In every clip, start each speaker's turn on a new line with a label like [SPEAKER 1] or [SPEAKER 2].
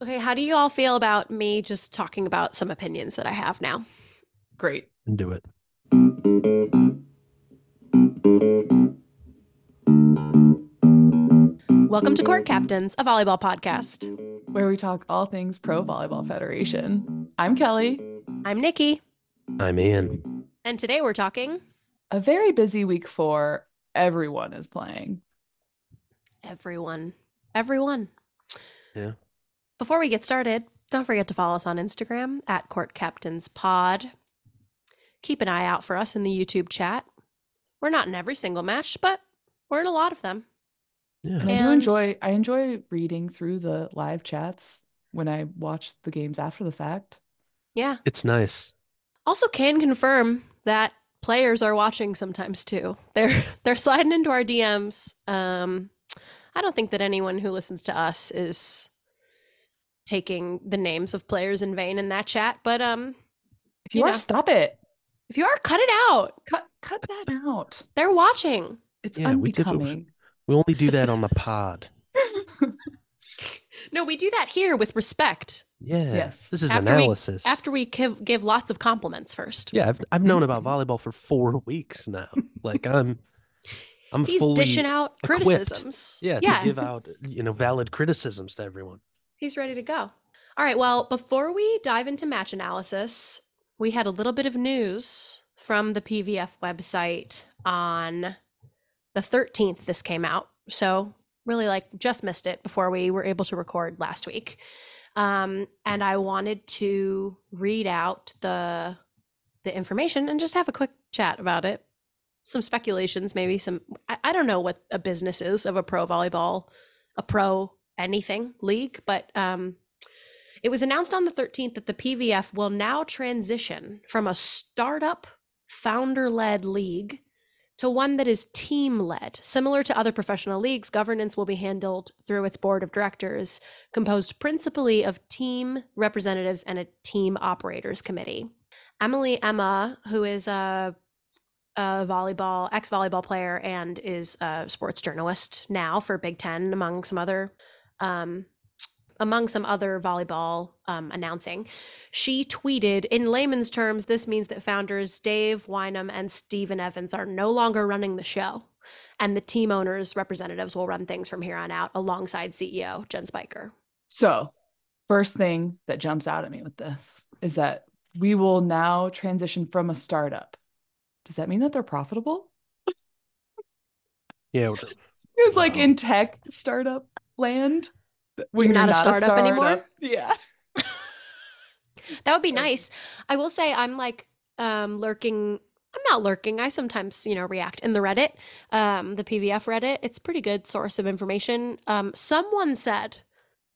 [SPEAKER 1] Okay, how do you all feel about me just talking about some opinions that I have now?
[SPEAKER 2] Great.
[SPEAKER 3] And do it.
[SPEAKER 1] Welcome to Court Captains, a volleyball podcast.
[SPEAKER 2] Where we talk all things Pro Volleyball Federation. I'm Kelly.
[SPEAKER 1] I'm Nikki,
[SPEAKER 3] I'm Ian.
[SPEAKER 1] and today we're talking
[SPEAKER 2] A very busy week for everyone is playing.
[SPEAKER 1] everyone. Everyone.
[SPEAKER 3] Yeah.
[SPEAKER 1] Before we get started, don't forget to follow us on Instagram at Court Captains Pod. Keep an eye out for us in the YouTube chat. We're not in every single match, but we're in a lot of them.
[SPEAKER 3] Yeah.
[SPEAKER 2] And I do enjoy I enjoy reading through the live chats when I watch the games after the fact.
[SPEAKER 1] Yeah.
[SPEAKER 3] It's nice.
[SPEAKER 1] Also can confirm that players are watching sometimes too. They're they're sliding into our DMs. Um I don't think that anyone who listens to us is taking the names of players in vain in that chat, but um
[SPEAKER 2] If you,
[SPEAKER 1] You
[SPEAKER 2] are,
[SPEAKER 1] know.
[SPEAKER 2] stop it.
[SPEAKER 1] if you are cut it out.
[SPEAKER 2] Cut cut that out.
[SPEAKER 1] They're watching.
[SPEAKER 2] It's
[SPEAKER 3] Yeah, we did
[SPEAKER 2] unbecoming.
[SPEAKER 3] We only do that on the pod.
[SPEAKER 1] No, we do that here with respect
[SPEAKER 3] Yeah.
[SPEAKER 2] Yes.
[SPEAKER 3] This is
[SPEAKER 1] After we-
[SPEAKER 3] analysis.
[SPEAKER 1] after we give, give lots of compliments first.
[SPEAKER 3] yeah, I've I've known about volleyball for four weeks now. Like I'm I'm
[SPEAKER 1] He's
[SPEAKER 3] fully
[SPEAKER 1] dishing out
[SPEAKER 3] equipped.
[SPEAKER 1] criticisms.
[SPEAKER 3] yeah,
[SPEAKER 1] Yeah.
[SPEAKER 3] to give out you know valid criticisms to everyone.
[SPEAKER 1] He's ready to go. All right. Well, before we dive into match analysis, we had a little bit of news from the PVF website on the 13th. This came out. So, really, like, just missed it before we were able to record last week. Um, and I wanted to read out the the information and just have a quick chat about it. Some speculations, maybe some. I, I don't know what a business is of a pro volleyball, a pro anything league, but um, it was announced on the 13th that the PVF will now transition from a startup founder led league to one that is team led. Similar to other professional leagues, governance will be handled through its board of directors, composed principally of team representatives and a team operators committee. Emily Ehman, who is a, a volleyball, ex volleyball player, and is a sports journalist now for Big Ten, among some other um, among some other volleyball um, announcing, she tweeted, in layman's terms, this means that founders Dave Wynham and Stephen Evans are no longer running the show. And the team owners' representatives will run things from here on out alongside CEO Jen Spicer.
[SPEAKER 2] So, first thing that jumps out at me with this is that we will now transition from a startup. Does that mean that they're profitable?
[SPEAKER 3] Yeah.
[SPEAKER 2] It's like in tech startup land. when
[SPEAKER 1] You're not a startup anymore?
[SPEAKER 2] Yeah.
[SPEAKER 1] That would be nice. I will say I'm like um, lurking. I'm not lurking. I sometimes, you know, react in the Reddit, um, the PVF Reddit. It's pretty good source of information. Um, someone said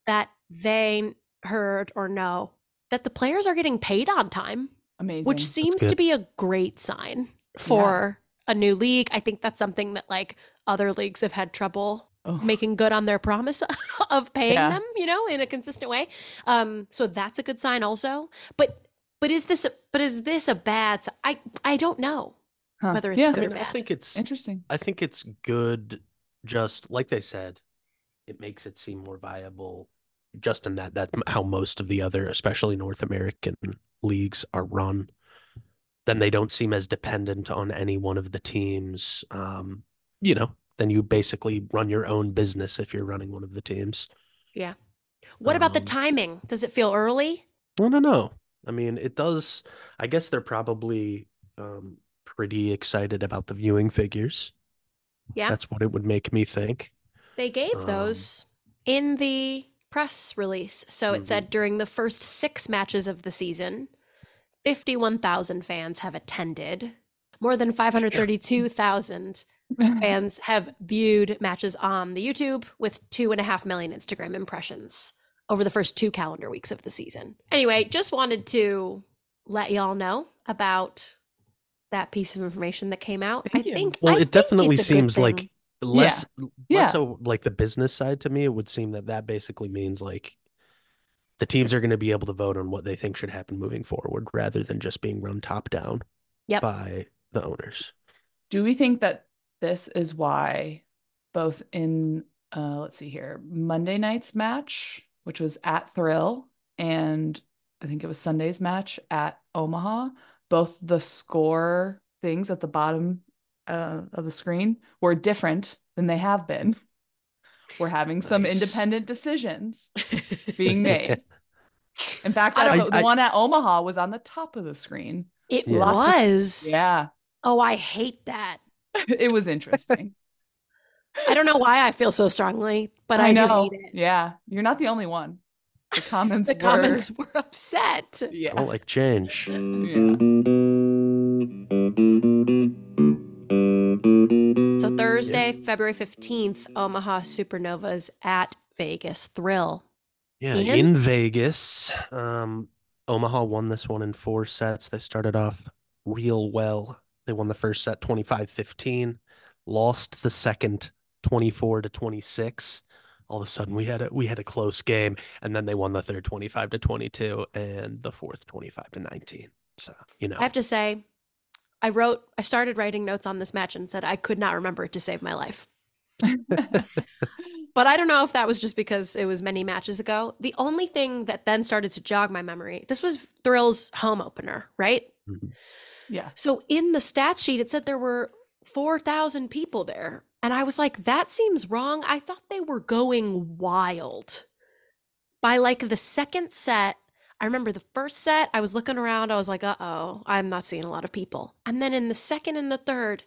[SPEAKER 1] that they heard or know that the players are getting paid on time,
[SPEAKER 2] Amazing.
[SPEAKER 1] which seems to be a great sign for a new league. I think that's something that like other leagues have had trouble
[SPEAKER 2] Oh,
[SPEAKER 1] making good on their promise of paying
[SPEAKER 2] Yeah.
[SPEAKER 1] them, you know, in a consistent way. Um, so that's a good sign also. But but is this a, but is this a bad? I I don't know
[SPEAKER 2] huh.
[SPEAKER 1] whether it's
[SPEAKER 2] yeah.
[SPEAKER 3] I,
[SPEAKER 1] good or
[SPEAKER 3] mean, I think it's
[SPEAKER 2] Interesting.
[SPEAKER 3] I think it's good. Just like they said, it makes it seem more viable. Just in that, that's how most of the other, especially North American leagues, are run. Then they don't seem as dependent on any one of the teams. Um, you know, then you basically run your own business if you're running one of the teams. Yeah.
[SPEAKER 1] What about the
[SPEAKER 3] um,
[SPEAKER 1] timing? Does it feel early?
[SPEAKER 3] I don't know. I mean, it does. I guess they're probably um, pretty excited about the viewing figures.
[SPEAKER 1] Yeah.
[SPEAKER 3] That's what it would make me think.
[SPEAKER 1] They gave
[SPEAKER 3] um,
[SPEAKER 1] those in the press release. So it
[SPEAKER 3] Mhm.
[SPEAKER 1] said during the first six matches of the season, 51,000 fans have attended. More than 532,000 fans have viewed matches on the YouTube with two and a half million Instagram impressions over the first two calendar weeks of the season. Anyway, just wanted to let y'all know about that piece of information that came out.
[SPEAKER 2] Thank
[SPEAKER 1] I
[SPEAKER 2] you.
[SPEAKER 1] think
[SPEAKER 3] Well,
[SPEAKER 1] I
[SPEAKER 3] it
[SPEAKER 1] think
[SPEAKER 3] definitely
[SPEAKER 1] it's a
[SPEAKER 3] seems like
[SPEAKER 1] thing.
[SPEAKER 3] less less
[SPEAKER 2] Yeah.
[SPEAKER 3] so like the business side to me. It would seem that that basically means like the teams are going to be able to vote on what they think should happen moving forward, rather than just being run top down
[SPEAKER 1] Yep.
[SPEAKER 3] by the owners.
[SPEAKER 2] Do we think that this is why both in uh let's see here, Monday night's match which was at Thrill, and I think it was Sunday's match at Omaha. Both the score things at the bottom uh, of the screen were different than they have been. We're having some
[SPEAKER 3] Nice.
[SPEAKER 2] independent decisions being made. In fact,
[SPEAKER 1] I
[SPEAKER 2] I
[SPEAKER 3] don't-
[SPEAKER 2] the
[SPEAKER 3] I-
[SPEAKER 2] one at Omaha was on the top of the screen.
[SPEAKER 1] It
[SPEAKER 3] Yeah.
[SPEAKER 2] Lots of-
[SPEAKER 1] was.
[SPEAKER 2] Yeah,
[SPEAKER 1] Oh, I hate that.
[SPEAKER 2] it was interesting.
[SPEAKER 1] I don't know why I feel so strongly, but I,
[SPEAKER 2] I know.
[SPEAKER 1] do hate it.
[SPEAKER 2] Yeah, you're not the only one. The comments.
[SPEAKER 1] The
[SPEAKER 2] were-
[SPEAKER 1] comments were upset.
[SPEAKER 3] I
[SPEAKER 2] Yeah.
[SPEAKER 3] don't like change.
[SPEAKER 2] yeah.
[SPEAKER 1] So Thursday, February 15th, Omaha Supernovas at Vegas Thrill.
[SPEAKER 3] Yeah,
[SPEAKER 1] Ian?
[SPEAKER 3] in Vegas, um, Omaha won this one in four sets. They started off real well. They won the first set 25-15, lost the second 24 to 26. All of a sudden we had a we had a close game and then they won the third 25 to 22 and the fourth 25 to 19. So, you know.
[SPEAKER 1] I have to say, I wrote, I started writing notes on this match and said I could not remember it to save my life. But I don't know if that was just because it was many matches ago. The only thing that then started to jog my memory, this was Thrill's home opener, right?
[SPEAKER 3] Mhm.
[SPEAKER 2] Yeah.
[SPEAKER 1] So in the stat sheet, it said there were 4,000 people there. And I was like, that seems wrong. I thought they were going wild. By like the second set, I remember the first set, I was looking around. I was like, uh oh, I'm not seeing a lot of people. And then in the second and the third,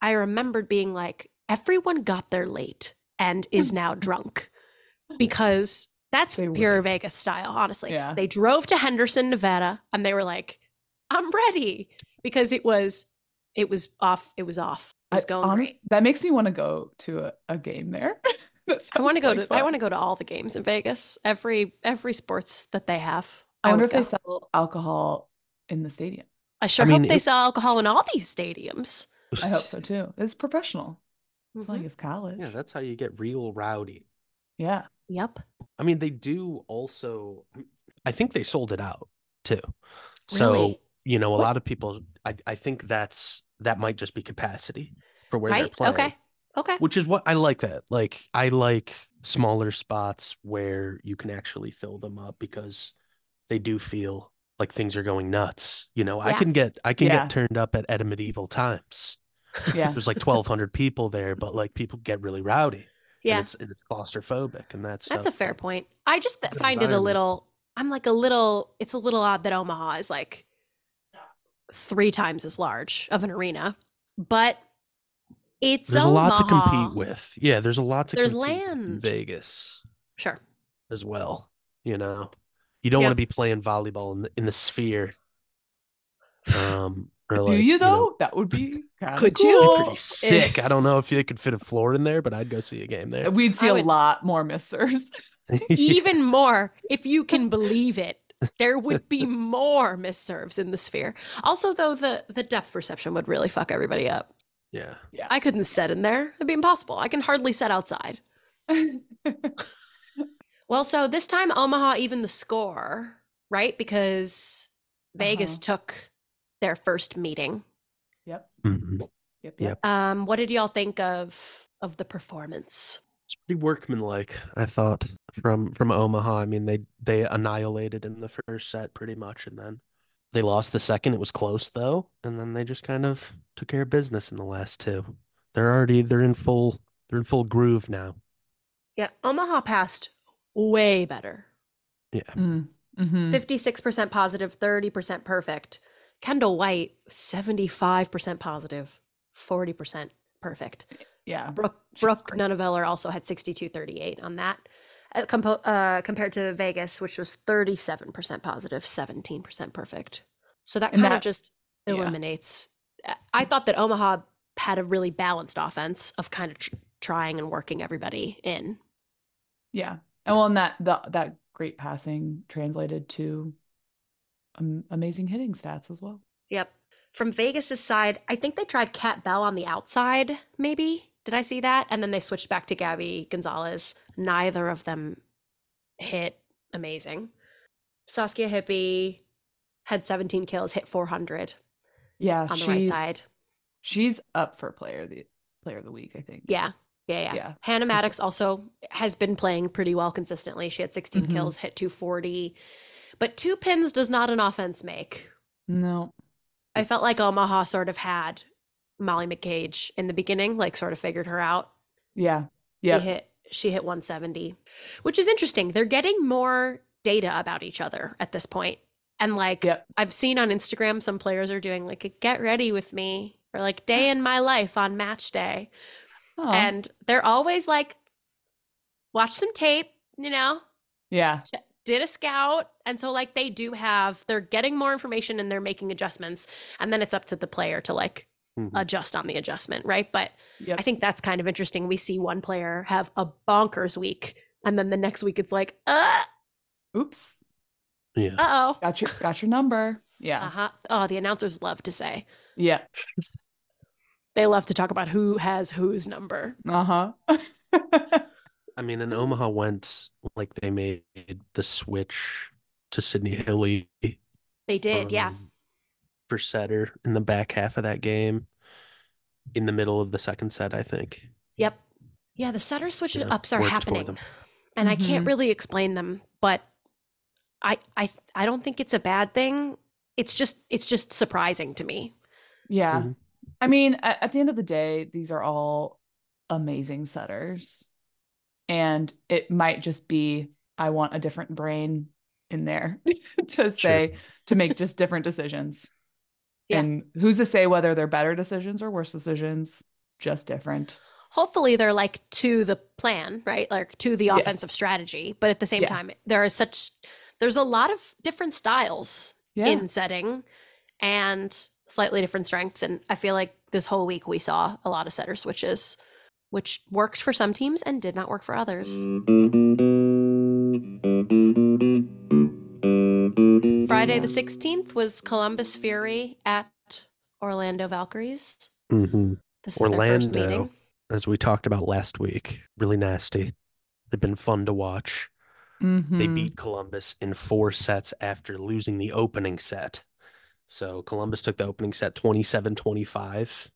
[SPEAKER 1] I remembered being like, everyone got there late and is now drunk because that's
[SPEAKER 2] They
[SPEAKER 1] pure
[SPEAKER 2] were.
[SPEAKER 1] Vegas style, honestly.
[SPEAKER 2] Yeah.
[SPEAKER 1] They drove to Henderson, Nevada, and they were like, I'm ready because it was it was off. It was off. It was
[SPEAKER 2] I-
[SPEAKER 1] going great.
[SPEAKER 2] That makes me want to go to a, a game there.
[SPEAKER 1] I want to go
[SPEAKER 2] like
[SPEAKER 1] to I want to go to all the games in Vegas. Every every sports that they have.
[SPEAKER 2] I wonder
[SPEAKER 1] would
[SPEAKER 2] if they sell alcohol in the stadium.
[SPEAKER 1] I sure
[SPEAKER 3] mean,
[SPEAKER 1] hope they
[SPEAKER 3] it-
[SPEAKER 1] sell alcohol in all these stadiums.
[SPEAKER 2] I hope so too. It's professional. It's not
[SPEAKER 1] Mhm.
[SPEAKER 2] like it's college.
[SPEAKER 3] Yeah, that's how you get real rowdy.
[SPEAKER 2] yeah.
[SPEAKER 1] Yep.
[SPEAKER 3] I mean, they do also. I think they sold it out too. So
[SPEAKER 1] Really?
[SPEAKER 3] You know, a
[SPEAKER 1] What-
[SPEAKER 3] lot of people. I I think that's that might just be capacity for where they're playing.
[SPEAKER 1] Okay. Okay.
[SPEAKER 3] Which is what I like. That like I like smaller spots where you can actually fill them up because they do feel like things are going nuts. You know, I can get I can
[SPEAKER 2] Yeah.
[SPEAKER 3] get turned up at at a medieval times.
[SPEAKER 2] Yeah.
[SPEAKER 3] There's like 1,200 people there, but like people get really rowdy. and
[SPEAKER 1] Yeah.
[SPEAKER 3] it's, and it's claustrophobic, and that's
[SPEAKER 1] That's a fair
[SPEAKER 3] that-
[SPEAKER 1] point. I just th- find it a little I'm like a little it's a little odd that Omaha is like three times as large of an arena. But it's
[SPEAKER 3] There's a lot to compete with. Yeah, there's a lot to
[SPEAKER 1] There's
[SPEAKER 3] compete with in
[SPEAKER 1] land.
[SPEAKER 3] Vegas
[SPEAKER 1] Sure.
[SPEAKER 3] as well. You know, you don't
[SPEAKER 1] Yeah.
[SPEAKER 3] want to be playing volleyball in the, in the sphere. Um, or
[SPEAKER 2] Do you though?
[SPEAKER 3] know,
[SPEAKER 2] that would be kind of
[SPEAKER 1] Could
[SPEAKER 2] cool.
[SPEAKER 1] you?
[SPEAKER 3] pretty sick. I don't know if you could fit a floor in there, but I'd go see a game there.
[SPEAKER 2] We'd see
[SPEAKER 1] I
[SPEAKER 2] a
[SPEAKER 1] would-
[SPEAKER 2] lot more missers.
[SPEAKER 1] Even more, if you can believe it. There would be more misserves in the sphere. Also, though, the the depth perception would really fuck everybody up.
[SPEAKER 3] yeah. Yeah.
[SPEAKER 1] I couldn't set in there. It'd be impossible. I can hardly set outside. Well, so this time Omaha even the score, right? Because Vegas
[SPEAKER 2] Uh-huh.
[SPEAKER 1] took their first meeting.
[SPEAKER 2] yep.
[SPEAKER 3] Mhm.
[SPEAKER 2] Yep.
[SPEAKER 3] Yep.
[SPEAKER 2] Yep.
[SPEAKER 1] Um, what did y'all think of of the performance?
[SPEAKER 3] It's pretty workmanlike, I thought, from from Omaha. I mean, they they annihilated in the first set pretty much, and then they lost the second. It was close though, and then they just kind of took care of business in the last two. They're already they're in full they're in full groove now.
[SPEAKER 1] Yeah, Omaha passed way better.
[SPEAKER 3] Yeah.
[SPEAKER 2] Mm, mhm.
[SPEAKER 1] 56% positive, 30% perfect. Kendall White, 75% positive, 40% perfect.
[SPEAKER 2] Yeah.
[SPEAKER 1] Brooke, Brooke also had 62.38 on that. Uh, compo- uh, compared to Vegas, which was 37% positive, 17% perfect. So that kind of just eliminates. I- I thought that Omaha had a really balanced offense of kind of tr- trying and working everybody in.
[SPEAKER 2] Yeah. And well, and that the, that great passing translated to um, amazing hitting stats as well.
[SPEAKER 1] Yep. From Vegas's side, I think they tried Cat Bell on the outside, maybe. Did I see that? And then they switched back to Gabby Gonzalez. Neither of them hit amazing. Saskia Hippe had 17 kills, hit 400
[SPEAKER 2] Yeah.
[SPEAKER 1] on the right side.
[SPEAKER 2] She's up for player of the player of the week, I think.
[SPEAKER 1] Yeah. Yeah, yeah.
[SPEAKER 2] Yeah.
[SPEAKER 1] Hannah Maddox also has been playing pretty well consistently. She had 16
[SPEAKER 2] Mhm.
[SPEAKER 1] kills, hit 240. But two pins does not an offense make.
[SPEAKER 2] No.
[SPEAKER 1] I felt like Omaha sort of had Molly McCage in the beginning, like sort of figured her out.
[SPEAKER 2] Yeah.
[SPEAKER 1] She
[SPEAKER 2] Yeah.
[SPEAKER 1] hit she hit 170, which is interesting. They're getting more data about each other at this point. And like
[SPEAKER 2] Yep.
[SPEAKER 1] I've seen on Instagram some players are doing like a get ready with me or like day in my life on match day.
[SPEAKER 2] Aw.
[SPEAKER 1] And they're always like watch some tape, you know,
[SPEAKER 2] yeah.
[SPEAKER 1] did a scout. And so like they do have they're getting more information and they're making adjustments and then it's up to the player to like
[SPEAKER 3] Mhm.
[SPEAKER 1] adjust on the adjustment, right? But
[SPEAKER 2] Yep.
[SPEAKER 1] I think that's kind of interesting. We see one player have a bonkers week, and then the next week it's like, uh,
[SPEAKER 2] Oops.
[SPEAKER 3] yeah.
[SPEAKER 1] uh oh,
[SPEAKER 2] Got your got your number. Yeah.
[SPEAKER 1] uh huh. Oh, the announcers love to say
[SPEAKER 2] Yeah.
[SPEAKER 1] they love to talk about who has whose number.
[SPEAKER 2] Uh-huh.
[SPEAKER 3] I mean, in Omaha went like they made the switch to Sydney Hilley.
[SPEAKER 1] They did, yeah.
[SPEAKER 3] For setter in the back half of that game, in the middle of the second set, I think.
[SPEAKER 1] Yep. Yeah, the setter switch
[SPEAKER 3] Yeah,
[SPEAKER 1] ups are
[SPEAKER 3] worked for
[SPEAKER 1] happening,
[SPEAKER 3] them.
[SPEAKER 1] and I can't
[SPEAKER 2] Mhm.
[SPEAKER 1] really explain them, but I I I don't think it's a bad thing. It's just it's just surprising to me.
[SPEAKER 2] yeah.
[SPEAKER 3] Mhm.
[SPEAKER 2] I mean, at, at the end of the day, these are all amazing setters. And it might just be I want a different brain in there to say to make just different decisions.
[SPEAKER 1] Yeah.
[SPEAKER 2] And who's to say whether they're better decisions or worse decisions? Just different.
[SPEAKER 1] hopefully they're like to the plan, right? Like to the
[SPEAKER 2] Yes.
[SPEAKER 1] offensive strategy. But at the same
[SPEAKER 2] Yeah.
[SPEAKER 1] time, there are such there's a lot of different styles
[SPEAKER 2] Yeah.
[SPEAKER 1] in setting and slightly different strengths. And I feel like this whole week we saw a lot of setter switches, which worked for some teams and did not work for others. Mm-hmm. Friday the 16th was Columbus Fury at Orlando Valkyries.
[SPEAKER 3] Mhm.
[SPEAKER 1] This is their first
[SPEAKER 3] Orlando,
[SPEAKER 1] meeting.
[SPEAKER 3] as we talked about last week, really nasty. They've been fun to watch. They
[SPEAKER 2] Mhm.
[SPEAKER 3] beat Columbus in four sets after losing the opening set. So Columbus took the opening set 27 25.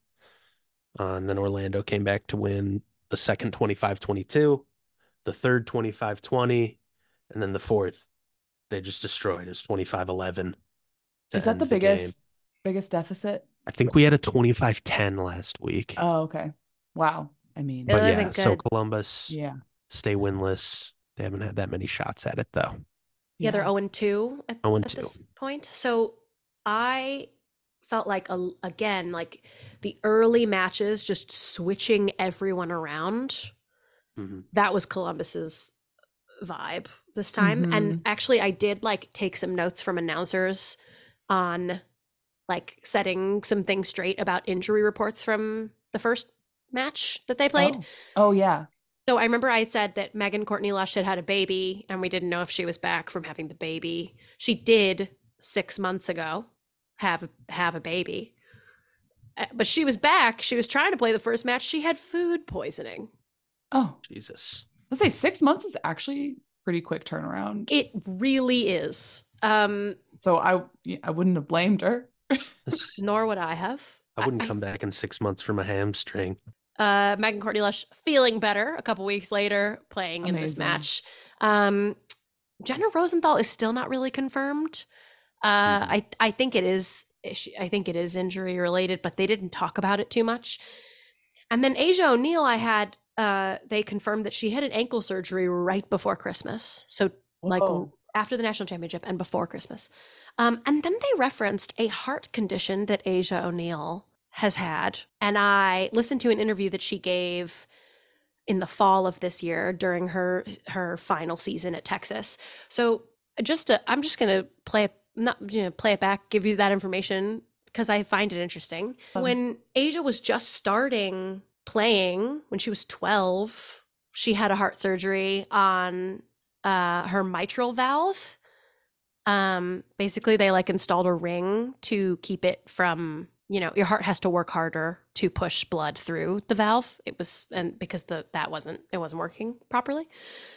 [SPEAKER 3] Uh, and then Orlando came back to win the second 25 22, the third 25 20, and then the fourth, they just destroyed. It was 25 11.
[SPEAKER 2] Is that the biggest biggest deficit?
[SPEAKER 3] I think we had a 25 10 last week.
[SPEAKER 2] Oh, okay. Wow. I mean,
[SPEAKER 1] It
[SPEAKER 3] but yeah,
[SPEAKER 1] wasn't
[SPEAKER 3] so. Columbus
[SPEAKER 2] yeah.
[SPEAKER 3] stay winless. They haven't had that many shots at it though.
[SPEAKER 1] Yeah, they're 0 and 2 at,
[SPEAKER 3] 0 and
[SPEAKER 1] at
[SPEAKER 3] 2.
[SPEAKER 1] this point. So I felt like, a, again, like the early matches, just switching everyone around.
[SPEAKER 3] Mhm.
[SPEAKER 1] That was Columbus's vibe this time. And actually, I did like take some notes from announcers on like setting some things straight about injury reports from the first match that they played.
[SPEAKER 2] Oh, oh yeah.
[SPEAKER 1] So I remember I said that Megan Courtney Lush had had a baby, and we didn't know if she was back from having the baby. She did six months ago have have a baby, Uh, but she was back. She was trying to play the first match. She had food poisoning.
[SPEAKER 2] Oh,
[SPEAKER 3] Jesus.
[SPEAKER 2] let's say six months is actually pretty quick turnaround.
[SPEAKER 1] It really is. Um,
[SPEAKER 2] so I I wouldn't have blamed her.
[SPEAKER 1] Nor would I have.
[SPEAKER 3] I wouldn't come back in six months from a hamstring.
[SPEAKER 1] uh, Megan Courtney Lush feeling better a couple weeks later, playing in this match. Um, Jenna Rosenthal is still not really confirmed. Uh,
[SPEAKER 3] Mhm.
[SPEAKER 1] I I think it is. she- I think it is injury related, but they didn't talk about it too much. And then Asjia O'Neal, I had. Uh, they confirmed that she had an ankle surgery right before Christmas. So like after the national championship and before Christmas. Um, and then they referenced a heart condition that Asjia O'Neal has had. And I listened to an interview that she gave in the fall of this year during her her final season at Texas. So just to, I'm just gonna play not you know play it back, give you that information because I find it interesting.
[SPEAKER 2] Um,
[SPEAKER 1] when Asia was just starting playing, when she was 12, she had a heart surgery on uh, her mitral valve. Um, basically, they like installed a ring to keep it from you know your heart has to work harder to push blood through the valve. It was and because the that wasn't it wasn't working properly.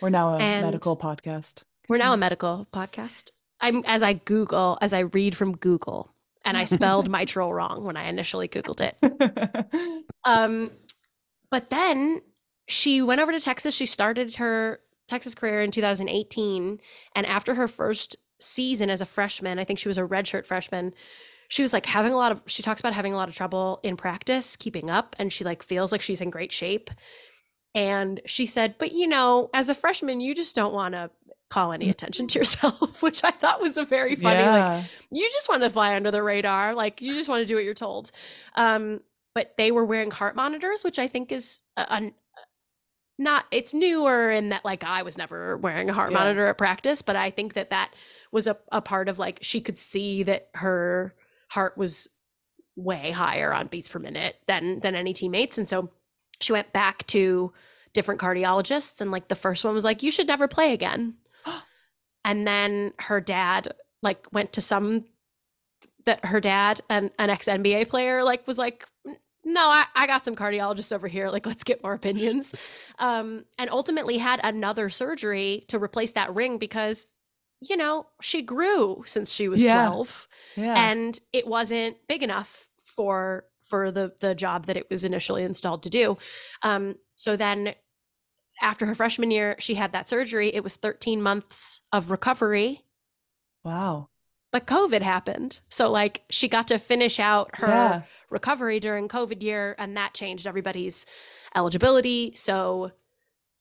[SPEAKER 2] We're now a
[SPEAKER 1] and-
[SPEAKER 2] medical podcast.
[SPEAKER 1] We're now a medical podcast. I'm as I Google as I read from Google, and I spelled mitral wrong when I initially Googled it. Um, but then she went over to Texas. She started her Texas career in 2018. And after her first season as a freshman, I think she was a redshirt freshman, she was like having a lot of, she talks about having a lot of trouble in practice, keeping up, and she like feels like she's in great shape. And she said, but you know, as a freshman, you just don't want to call any attention to yourself, which I thought was a very funny,
[SPEAKER 2] yeah.
[SPEAKER 1] like, you just want to fly under the radar. Like, you just want to do what you're told. Um, but they were wearing heart monitors, which I think is a, a, not it's newer in that like I was never wearing a heart
[SPEAKER 2] Yeah.
[SPEAKER 1] monitor at practice, but I think that that was a, a part of like she could see that her heart was way higher on beats per minute than than any teammates, and so she went back to different cardiologists, and like the first one was like you should never play again, and then her dad like went to some that her dad and an ex NBA player like was like no I, I got some cardiologists over here like let's get more opinions um and ultimately had another surgery to replace that ring because you know she grew since she was
[SPEAKER 2] Yeah.
[SPEAKER 1] 12
[SPEAKER 2] Yeah.
[SPEAKER 1] and it wasn't big enough for for the the job that it was initially installed to do um so then after her freshman year she had that surgery it was 13 months of recovery
[SPEAKER 2] wow.
[SPEAKER 1] But covid happened so like she got to finish out her
[SPEAKER 2] Yeah.
[SPEAKER 1] recovery during covid year and that changed everybody's eligibility so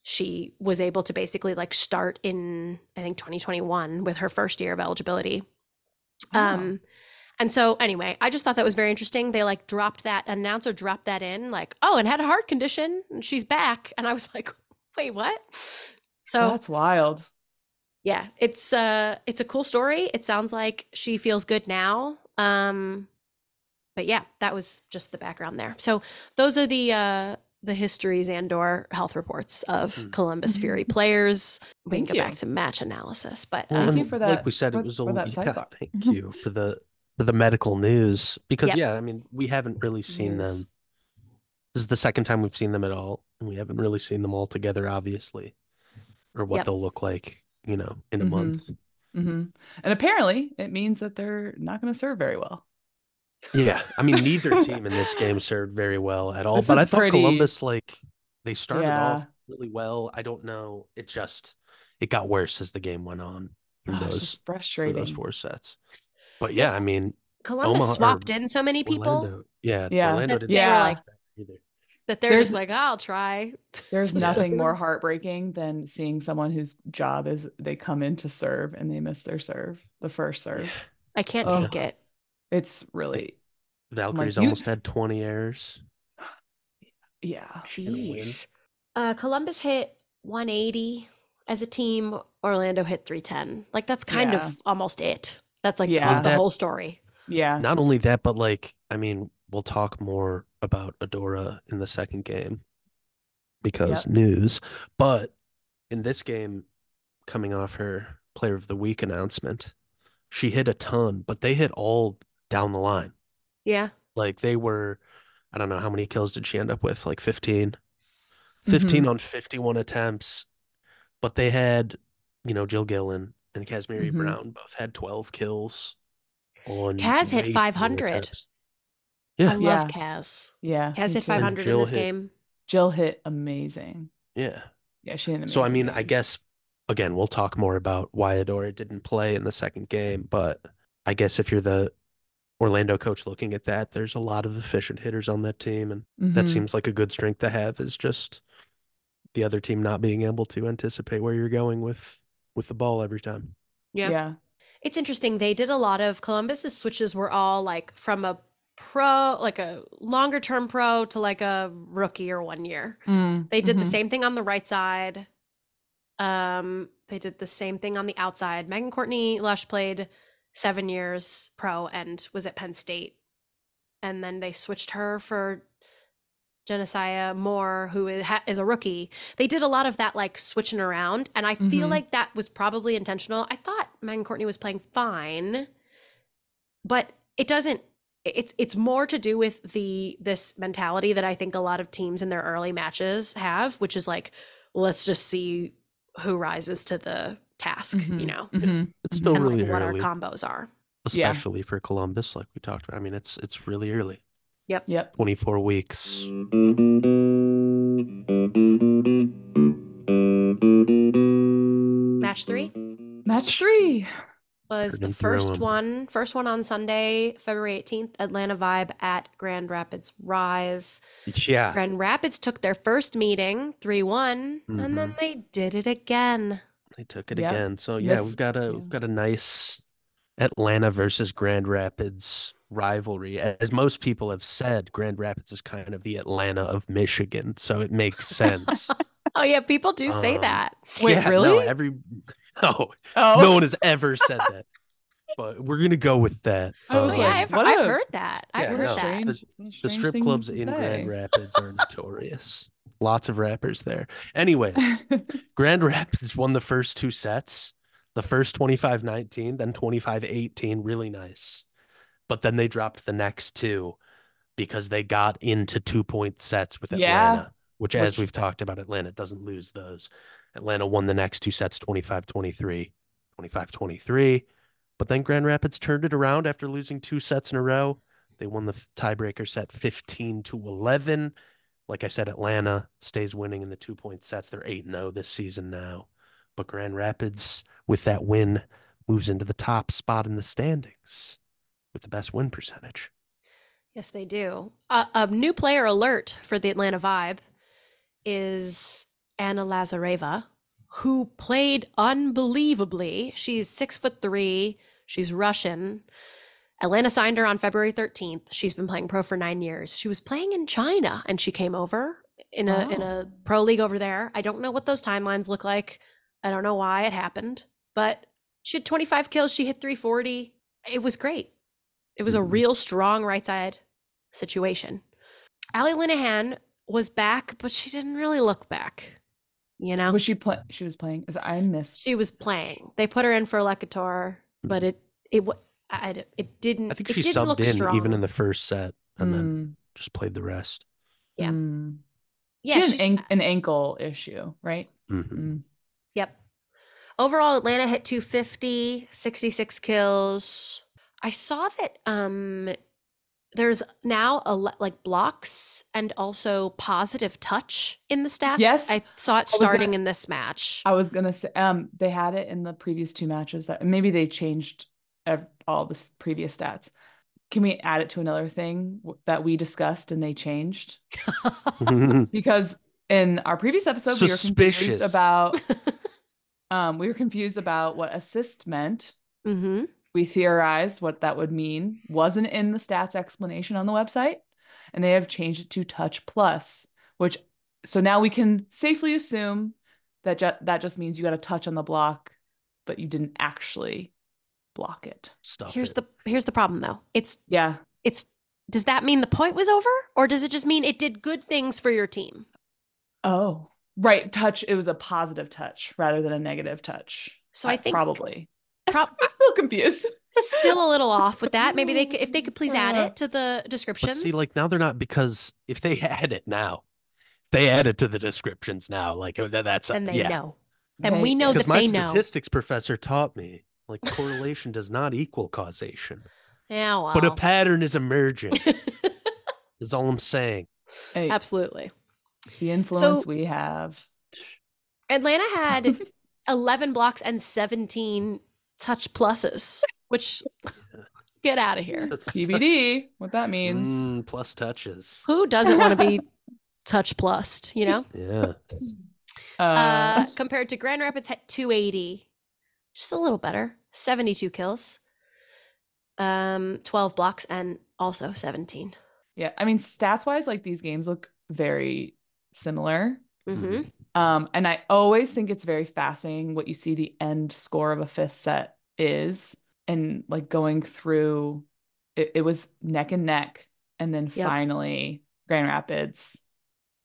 [SPEAKER 1] she was able to basically like start in i think 2021 with her first year of eligibility
[SPEAKER 2] Wow.
[SPEAKER 1] um and so anyway i just thought that was very interesting they like dropped that announcer dropped that in like oh and had a heart condition and she's back and i was like wait what so
[SPEAKER 2] That's wild.
[SPEAKER 1] Yeah it's uh it's a cool story it sounds like she feels good now um but yeah that was just the background there so those are the uh the histories and or health reports of
[SPEAKER 3] Mhm.
[SPEAKER 1] columbus
[SPEAKER 2] Mhm.
[SPEAKER 1] fury players we
[SPEAKER 2] Thank
[SPEAKER 1] can go
[SPEAKER 2] you.
[SPEAKER 1] back to match analysis but
[SPEAKER 3] Well,
[SPEAKER 1] um,
[SPEAKER 2] Thank you for that.
[SPEAKER 3] Like we said,
[SPEAKER 2] for-
[SPEAKER 3] it was a
[SPEAKER 2] for that
[SPEAKER 3] yeah,
[SPEAKER 2] sidebar.
[SPEAKER 3] Thank you for the for the medical news because
[SPEAKER 1] Yep.
[SPEAKER 3] yeah, I mean we haven't really seen
[SPEAKER 2] News.
[SPEAKER 3] them. This is the second time we've seen them at all, and we haven't really seen them all together, obviously, or what
[SPEAKER 1] Yep.
[SPEAKER 3] they'll look like, you know, in a
[SPEAKER 2] Mhm.
[SPEAKER 3] month.
[SPEAKER 2] hmm And apparently, it means that they're not going to serve very well.
[SPEAKER 3] Yeah, I mean neither team in this game served very well at all,
[SPEAKER 2] This
[SPEAKER 3] but I thought
[SPEAKER 2] pretty-
[SPEAKER 3] Columbus like they started off really well. I don't know, it just it got worse as the game went on
[SPEAKER 2] Oh,
[SPEAKER 3] those
[SPEAKER 2] just frustrating.
[SPEAKER 3] those four sets. But yeah, I mean
[SPEAKER 1] columbus
[SPEAKER 3] Omaha-
[SPEAKER 1] swapped in so many people
[SPEAKER 3] Orlando, yeah,
[SPEAKER 2] Yeah.
[SPEAKER 3] Orlando didn't
[SPEAKER 1] they were
[SPEAKER 3] serve
[SPEAKER 2] like-
[SPEAKER 3] either.
[SPEAKER 1] That they're
[SPEAKER 2] There's-
[SPEAKER 1] just like i'll try
[SPEAKER 2] There's
[SPEAKER 1] to
[SPEAKER 2] nothing more heartbreaking than seeing someone whose job is they come in to serve and they miss their serve, the first serve.
[SPEAKER 1] i can't
[SPEAKER 2] Oh.
[SPEAKER 1] take it
[SPEAKER 2] It's really,
[SPEAKER 3] Valkyries
[SPEAKER 2] you-
[SPEAKER 3] almost had 20 errors.
[SPEAKER 2] yeah.
[SPEAKER 3] in.
[SPEAKER 1] Jeez. Uh, Columbus hit 180 as a team. Orlando hit 310. Like that's kind
[SPEAKER 2] Yeah.
[SPEAKER 1] of almost it. That's like
[SPEAKER 2] Yeah.
[SPEAKER 1] the, the
[SPEAKER 3] That-
[SPEAKER 1] whole story.
[SPEAKER 2] Yeah.
[SPEAKER 3] Not only that, but like, I mean, we'll talk more about Adora in the second game because news. But in this game, coming off her player of the week announcement, she hit a ton, but they hit all down the line.
[SPEAKER 1] Yeah.
[SPEAKER 3] Like they were, I don't know, how many kills did she end up with? Like 15? 15 on 51 attempts. But they had, you know, Jill Gillen and Kazmiere
[SPEAKER 2] Mhm.
[SPEAKER 3] Brown both had 12 kills on
[SPEAKER 1] Kaz hit 500.
[SPEAKER 3] attempts.
[SPEAKER 1] I love
[SPEAKER 2] Yeah.
[SPEAKER 1] Kaz.
[SPEAKER 2] Yeah. Cass
[SPEAKER 1] hit 500 in this
[SPEAKER 3] hit-
[SPEAKER 1] game.
[SPEAKER 2] Jill hit amazing.
[SPEAKER 3] Yeah.
[SPEAKER 2] Yeah, she hit an
[SPEAKER 3] So I
[SPEAKER 2] amazing
[SPEAKER 3] mean, I guess again, we'll talk more about why Adora didn't play in the second game, but I guess if you're the Orlando coach looking at that, there's a lot of efficient hitters on that team, and that
[SPEAKER 2] Mhm.
[SPEAKER 3] seems like a good strength to have is just the other team not being able to anticipate where you're going with with the ball every time.
[SPEAKER 1] Yeah.
[SPEAKER 2] yeah.
[SPEAKER 1] It's interesting. They did a lot of Columbus's switches were all like from a pro, like a longer term pro to like a rookie or one year.
[SPEAKER 2] Mm,
[SPEAKER 1] They did the
[SPEAKER 2] mhm.
[SPEAKER 1] same thing on the right side. Um, they did the same thing on the outside. Megan Courtney Lush played seven years pro and was at Penn State. And then they switched her for Genesia Moore, who is a rookie. They did a lot of that like switching around. And I feel
[SPEAKER 2] Mhm.
[SPEAKER 1] like that was probably intentional. I thought Megan Courtney was playing fine, but it doesn't it's it's more to do with the this mentality that I think a lot of teams in their early matches have, which is like, let's just see who rises to the task, you
[SPEAKER 2] Mhm.
[SPEAKER 1] know,
[SPEAKER 2] Mhm.
[SPEAKER 3] It's still
[SPEAKER 1] and
[SPEAKER 3] really
[SPEAKER 1] like what our combos are.
[SPEAKER 2] Yeah.
[SPEAKER 3] especially for Columbus, like we talked about. I mean, it's it's really early.
[SPEAKER 1] Yep.
[SPEAKER 2] Yep.
[SPEAKER 3] 24 weeks.
[SPEAKER 1] Match three
[SPEAKER 2] Match three.
[SPEAKER 1] Was the
[SPEAKER 3] Burning through
[SPEAKER 1] first
[SPEAKER 3] 'em.
[SPEAKER 1] one. On Sunday, February 18th, Atlanta Vibe at Grand Rapids Rise.
[SPEAKER 3] Yeah.
[SPEAKER 1] Grand Rapids took their first meeting 3 one and then they did it again.
[SPEAKER 3] They took it
[SPEAKER 2] Yep.
[SPEAKER 3] again. So yeah,
[SPEAKER 2] This-
[SPEAKER 3] we've got a
[SPEAKER 2] yeah.
[SPEAKER 3] we've got a nice Atlanta versus Grand Rapids rivalry. As most people have said, Grand Rapids is kind of the Atlanta of Michigan, so it makes sense.
[SPEAKER 1] Oh, yeah, people do say
[SPEAKER 3] Um,
[SPEAKER 1] that.
[SPEAKER 2] Wait,
[SPEAKER 3] Yeah, No,
[SPEAKER 2] really?
[SPEAKER 3] every no,
[SPEAKER 2] Oh,
[SPEAKER 3] no one has ever said that. But we're gonna go with that.
[SPEAKER 2] I was
[SPEAKER 1] Oh,
[SPEAKER 3] Um,
[SPEAKER 1] yeah,
[SPEAKER 2] like,
[SPEAKER 1] I've,
[SPEAKER 2] what
[SPEAKER 1] I've
[SPEAKER 2] a-
[SPEAKER 1] heard that. I've
[SPEAKER 3] Yeah,
[SPEAKER 1] heard
[SPEAKER 3] no,
[SPEAKER 1] that.
[SPEAKER 2] strange-
[SPEAKER 3] The-
[SPEAKER 2] what
[SPEAKER 3] the strip clubs in
[SPEAKER 2] say.
[SPEAKER 3] Grand Rapids are notorious. Lots of rappers there. Anyways, Grand Rapids won the first two sets. The first 25-19, then 25-18, really nice. But then they dropped the next two because they got into two-point sets with
[SPEAKER 2] Yeah.
[SPEAKER 3] Atlanta, which, as
[SPEAKER 2] Which-
[SPEAKER 3] we've talked about, Atlanta doesn't lose those. Atlanta won the next two sets 25-23, 25-23. But then Grand Rapids turned it around after losing two sets in a row. They won the tiebreaker set 15 to 11. Like I said, Atlanta stays winning in the two point sets. They're 8 0 this season now. But Grand Rapids, with that win, moves into the top spot in the standings with the best win percentage.
[SPEAKER 1] Yes, they do. Uh, a new player alert for the Atlanta Vibe is Anna Lazareva, who played unbelievably. She's six foot three. She's Russian. Atlanta signed her on February 13th. She's been playing pro for nine years. She was playing in China and she came over in a in a pro league over there. I don't know what those timelines look like. I don't know why it happened, but she had 25 kills. She hit 340. It was great. It was a
[SPEAKER 3] Mhm.
[SPEAKER 1] real strong right side situation. Allie Linehan was back, but she didn't really look back. You know,
[SPEAKER 2] was she play? She was playing. I missed.
[SPEAKER 1] she was playing. They put her in for Leketor, but it it I, I- it didn't.
[SPEAKER 3] I think
[SPEAKER 1] it
[SPEAKER 3] she
[SPEAKER 1] didn't look
[SPEAKER 3] subbed in even in the first set and then
[SPEAKER 2] Mm,
[SPEAKER 3] just played the rest.
[SPEAKER 1] Yeah.
[SPEAKER 2] mm.
[SPEAKER 1] yeah.
[SPEAKER 2] she had an, an, an ankle issue, right?
[SPEAKER 3] Mhm.
[SPEAKER 2] Mm.
[SPEAKER 1] Yep. Overall, Atlanta hit 250, 66 kills. I saw that um there's now a like blocks and also positive touch in the stats.
[SPEAKER 2] Yes.
[SPEAKER 1] I saw it
[SPEAKER 2] was gonna-
[SPEAKER 1] starting in this match.
[SPEAKER 2] I was gonna say, um, they had it in the previous two matches. That maybe they changed ev- all the s- previous stats. Can we add it to another thing w- that we discussed and they changed? Because in our previous episode, we were
[SPEAKER 3] Suspicious.
[SPEAKER 2] confused about um, we were confused about what assist meant.
[SPEAKER 1] mm-hmm.
[SPEAKER 2] We theorized what that would mean wasn't in the stats explanation on the website and they have changed it to touch plus which so now we can safely assume that ju- that just means you got a touch on the block but you didn't actually block it
[SPEAKER 3] Stuff
[SPEAKER 1] Here's
[SPEAKER 3] it.
[SPEAKER 1] the here's the problem though. It's
[SPEAKER 2] yeah
[SPEAKER 1] it's does that mean the point was over or does it just mean it did good things for your team?
[SPEAKER 2] oh right touch it was a positive touch rather than a negative touch
[SPEAKER 1] So I think
[SPEAKER 2] probably
[SPEAKER 1] prob-
[SPEAKER 2] i'm still confused
[SPEAKER 1] still a little off with that. Maybe they could, if they could please add uh-huh. it to the
[SPEAKER 3] But
[SPEAKER 1] descriptions.
[SPEAKER 3] see, like now they're not because if they add it now, if they add it to the descriptions now, like oh, that, that's
[SPEAKER 1] then they
[SPEAKER 3] yeah.
[SPEAKER 1] know. And
[SPEAKER 2] They-
[SPEAKER 1] we know
[SPEAKER 3] Because
[SPEAKER 1] that
[SPEAKER 3] my
[SPEAKER 1] they know.
[SPEAKER 3] statistics professor taught me like correlation does not equal causation,
[SPEAKER 1] Yeah, well.
[SPEAKER 3] but a pattern is emerging. is all I'm saying.
[SPEAKER 2] Hey,
[SPEAKER 1] Absolutely.
[SPEAKER 2] the influence
[SPEAKER 1] So-
[SPEAKER 2] we have
[SPEAKER 1] Atlanta had 11 blocks and 17 touch pluses, which get out of here.
[SPEAKER 2] tbd what that means
[SPEAKER 3] Mm, plus touches.
[SPEAKER 1] Who doesn't want to be touch plussed, you know?
[SPEAKER 3] Yeah.
[SPEAKER 2] uh,
[SPEAKER 1] Uh, compared to Grand Rapids had 280, just a little better, 72 kills, um, 12 blocks, and also 17.
[SPEAKER 2] Yeah, I mean, stats wise, like these games look very similar.
[SPEAKER 1] hmm
[SPEAKER 2] Um, and I always think it's very fascinating what you see the end score of a fifth set is, and like going through it, it was neck and neck, and then
[SPEAKER 1] Yep.
[SPEAKER 2] finally Grand Rapids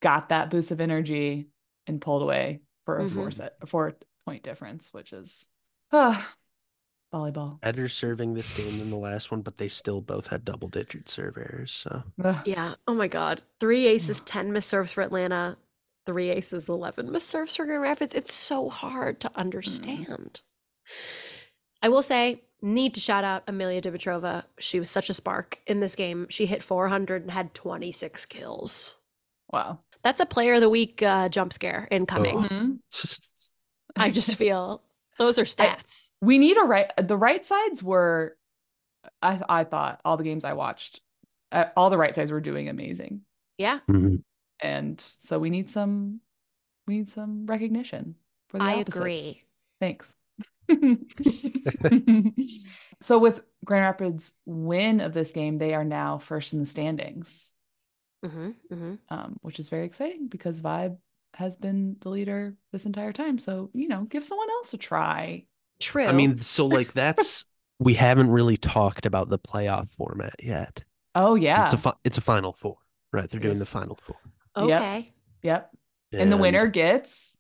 [SPEAKER 2] got that boost of energy and pulled away for a four
[SPEAKER 1] Mhm.
[SPEAKER 2] set, a four point difference, which is ah, volleyball.
[SPEAKER 3] Better serving this game than the last one, but they still both had double digit serve errors. So
[SPEAKER 1] Yeah. Oh my God. Three aces, 10 missed serves for Atlanta, three aces, 11 missed serves for Grand Rapids. It's so hard to understand. I will say, need to shout out Amelia Dimitrova. She was such a spark in this game. She hit 400 and had 26 kills.
[SPEAKER 2] Wow.
[SPEAKER 1] That's a player of the week uh, jump scare incoming.
[SPEAKER 3] Oh.
[SPEAKER 2] Mhm.
[SPEAKER 1] I just feel those are stats.
[SPEAKER 2] we need a right the right sides were i i thought all the games i watched uh, all the right sides were doing amazing
[SPEAKER 1] yeah,
[SPEAKER 3] Mhm.
[SPEAKER 2] And so we need some we need some recognition for the
[SPEAKER 1] I
[SPEAKER 2] opposites.
[SPEAKER 1] agree.
[SPEAKER 2] thanks so with grand rapids win of this game they are now first in the standings
[SPEAKER 1] hmm hmm
[SPEAKER 2] um, which is very exciting because vibe has been the leader this entire time so you know give someone else a try
[SPEAKER 1] True.
[SPEAKER 3] I mean, so like that's we haven't really talked about the playoff format yet.
[SPEAKER 2] oh yeah
[SPEAKER 3] It's a fi- it's a final four, right? They're doing
[SPEAKER 2] Yes.
[SPEAKER 3] the final four.
[SPEAKER 2] Yep.
[SPEAKER 1] okay.
[SPEAKER 2] yep and the winner gets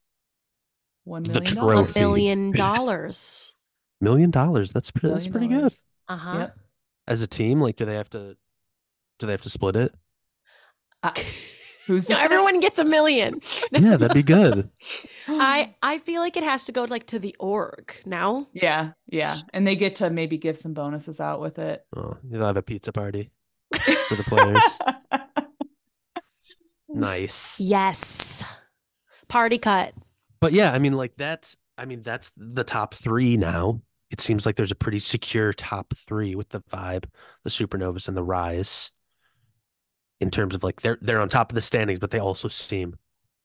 [SPEAKER 2] one
[SPEAKER 3] The
[SPEAKER 2] million
[SPEAKER 1] A
[SPEAKER 3] trophy.
[SPEAKER 2] dollars.
[SPEAKER 1] dollars.
[SPEAKER 3] million dollars. That's pretty, that's
[SPEAKER 2] Million
[SPEAKER 3] pretty good.
[SPEAKER 1] Uh huh.
[SPEAKER 2] Yep.
[SPEAKER 3] As a team, like, do they have to? Do they have to split it?
[SPEAKER 2] Uh, who's
[SPEAKER 1] No, everyone gets a million.
[SPEAKER 3] Yeah, that'd be good.
[SPEAKER 1] I I feel like it has to go like to the org now.
[SPEAKER 2] yeah, yeah, and they get to maybe give some bonuses out with it
[SPEAKER 3] Oh, you'll have a pizza party for the players. Nice.
[SPEAKER 1] Yes. Party cut.
[SPEAKER 3] But yeah, I mean, like that's. I mean, that's the top three now. It seems like there's a pretty secure top three with the vibe, the supernovas, and the rise. In terms of like they're they're on top of the standings, but they also seem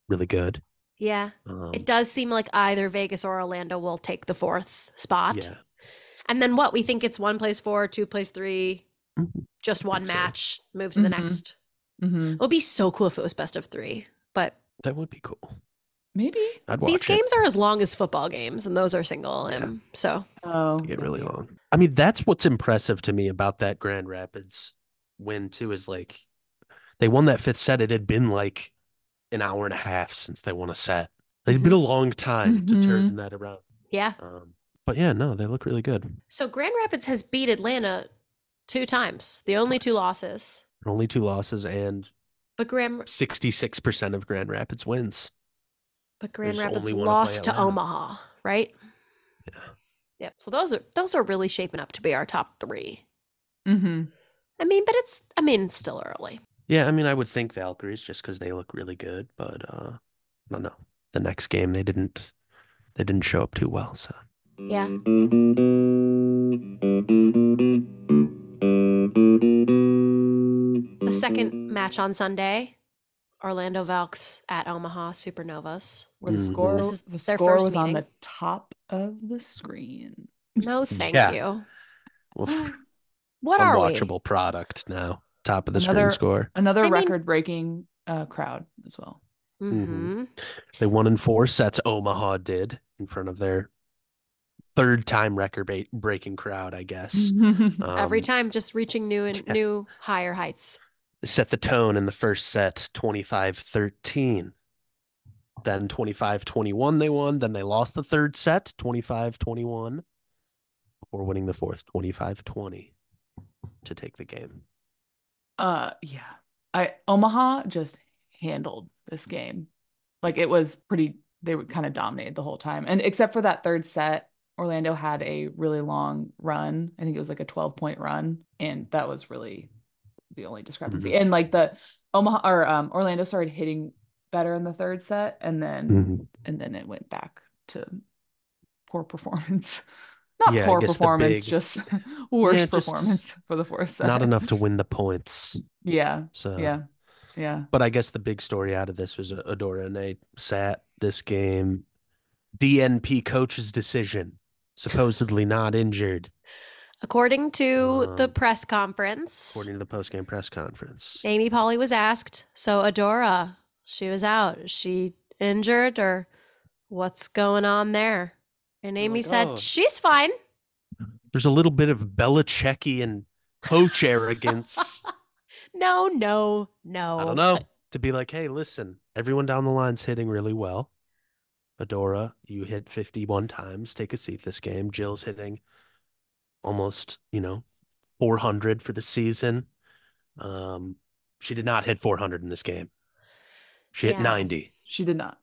[SPEAKER 3] really good.
[SPEAKER 1] Yeah.
[SPEAKER 3] Um,
[SPEAKER 1] It does seem like either Vegas or Orlando will take the fourth spot.
[SPEAKER 3] Yeah.
[SPEAKER 1] And then what? We think it's one place four, two place three,
[SPEAKER 3] Mhm.
[SPEAKER 1] just one
[SPEAKER 3] think so.
[SPEAKER 1] match, move to the
[SPEAKER 2] Mhm.
[SPEAKER 1] next.
[SPEAKER 2] Hmm
[SPEAKER 1] It would be so cool if it was best of three. But
[SPEAKER 3] That would be cool.
[SPEAKER 2] Maybe.
[SPEAKER 3] I'd watch
[SPEAKER 1] these
[SPEAKER 3] it.
[SPEAKER 1] games are as long as football games, and those are single.
[SPEAKER 3] Yeah.
[SPEAKER 1] Um, so
[SPEAKER 2] Oh,
[SPEAKER 3] They get really long. I mean, that's what's impressive to me about that Grand Rapids win too. Is like they won that fifth set. It had been like an hour and a half since they won a set. It'd been a long time to turn that around.
[SPEAKER 1] yeah.
[SPEAKER 3] Um, but yeah, no, they look really good.
[SPEAKER 1] So Grand Rapids has beat Atlanta two times. The only two losses.
[SPEAKER 3] Only two losses and
[SPEAKER 1] But Grand
[SPEAKER 3] sixty-six percent of Grand Rapids wins.
[SPEAKER 1] but Grand
[SPEAKER 3] There's
[SPEAKER 1] Rapids
[SPEAKER 3] only to
[SPEAKER 1] lost to Omaha, right?
[SPEAKER 3] Yeah.
[SPEAKER 1] Yep. So those are those are really shaping up to be our top three.
[SPEAKER 2] Mm-hmm.
[SPEAKER 1] I mean, but it's I mean, it's still early.
[SPEAKER 3] Yeah, I mean, I would think Valkyries just because they look really good, but uh, I don't know. The next game they didn't, they didn't show up too well. So
[SPEAKER 1] Yeah. The second match on Sunday, Orlando Valks at Omaha Supernovas.
[SPEAKER 2] Where the
[SPEAKER 3] Mhm.
[SPEAKER 2] score,
[SPEAKER 1] This is
[SPEAKER 2] the
[SPEAKER 1] their
[SPEAKER 2] score
[SPEAKER 1] first
[SPEAKER 2] was on the top of the screen.
[SPEAKER 1] No, thank
[SPEAKER 3] Yeah.
[SPEAKER 1] you.
[SPEAKER 3] well,
[SPEAKER 1] What are we?
[SPEAKER 3] unwatchable product now. Top of the
[SPEAKER 2] Another-
[SPEAKER 3] screen score.
[SPEAKER 2] Another
[SPEAKER 1] I mean-
[SPEAKER 2] record-breaking uh, crowd as well.
[SPEAKER 1] hmm
[SPEAKER 3] They won in four sets. Omaha did in front of their third time record ba- breaking crowd, I guess.
[SPEAKER 1] Every
[SPEAKER 3] Um,
[SPEAKER 1] time, just reaching new and
[SPEAKER 3] yeah.
[SPEAKER 1] new higher heights.
[SPEAKER 3] set the tone in the first set 25-13 then 25-21 they won then they lost the third set 25-21 before winning the fourth 25-20 to take the game
[SPEAKER 2] Uh yeah. I Omaha just handled this game. Like it was pretty they were kind of dominated the whole time. And except for that third set, Orlando had a really long run. I think it was like a 12 point run. And that was really the only discrepancy.
[SPEAKER 3] Mhm.
[SPEAKER 2] And like the Omaha or um Orlando started hitting better in the third set and then
[SPEAKER 3] Mhm.
[SPEAKER 2] and then it went back to poor performance. Not
[SPEAKER 3] Yeah,
[SPEAKER 2] poor performance,
[SPEAKER 3] big-
[SPEAKER 2] just worse
[SPEAKER 3] Yeah, just
[SPEAKER 2] performance for the fourth set.
[SPEAKER 3] not enough to win the points
[SPEAKER 2] Yeah,
[SPEAKER 3] so
[SPEAKER 2] yeah, yeah.
[SPEAKER 3] but i guess the big story out of this was adora and they sat this game dnp coach's decision supposedly not injured
[SPEAKER 1] According to the
[SPEAKER 3] Um,
[SPEAKER 1] press conference,
[SPEAKER 3] according to the post-game press conference
[SPEAKER 1] Amy Pauly was asked, so Adora, she was out. Is she injured or what's going on there? And Amy said,
[SPEAKER 3] "Oh."
[SPEAKER 1] she's fine.
[SPEAKER 3] there's a little bit of Belichickian coach arrogance.
[SPEAKER 1] No, no, no.
[SPEAKER 3] I don't know. To be like, hey, listen, everyone down the line's hitting really well. Adora, you hit 51 times. Take a seat this game. Jill's hitting almost, you know, 400 for the season. Um, she did not hit 400 in this game. She hit
[SPEAKER 1] Yeah.
[SPEAKER 3] 90.
[SPEAKER 2] She did not.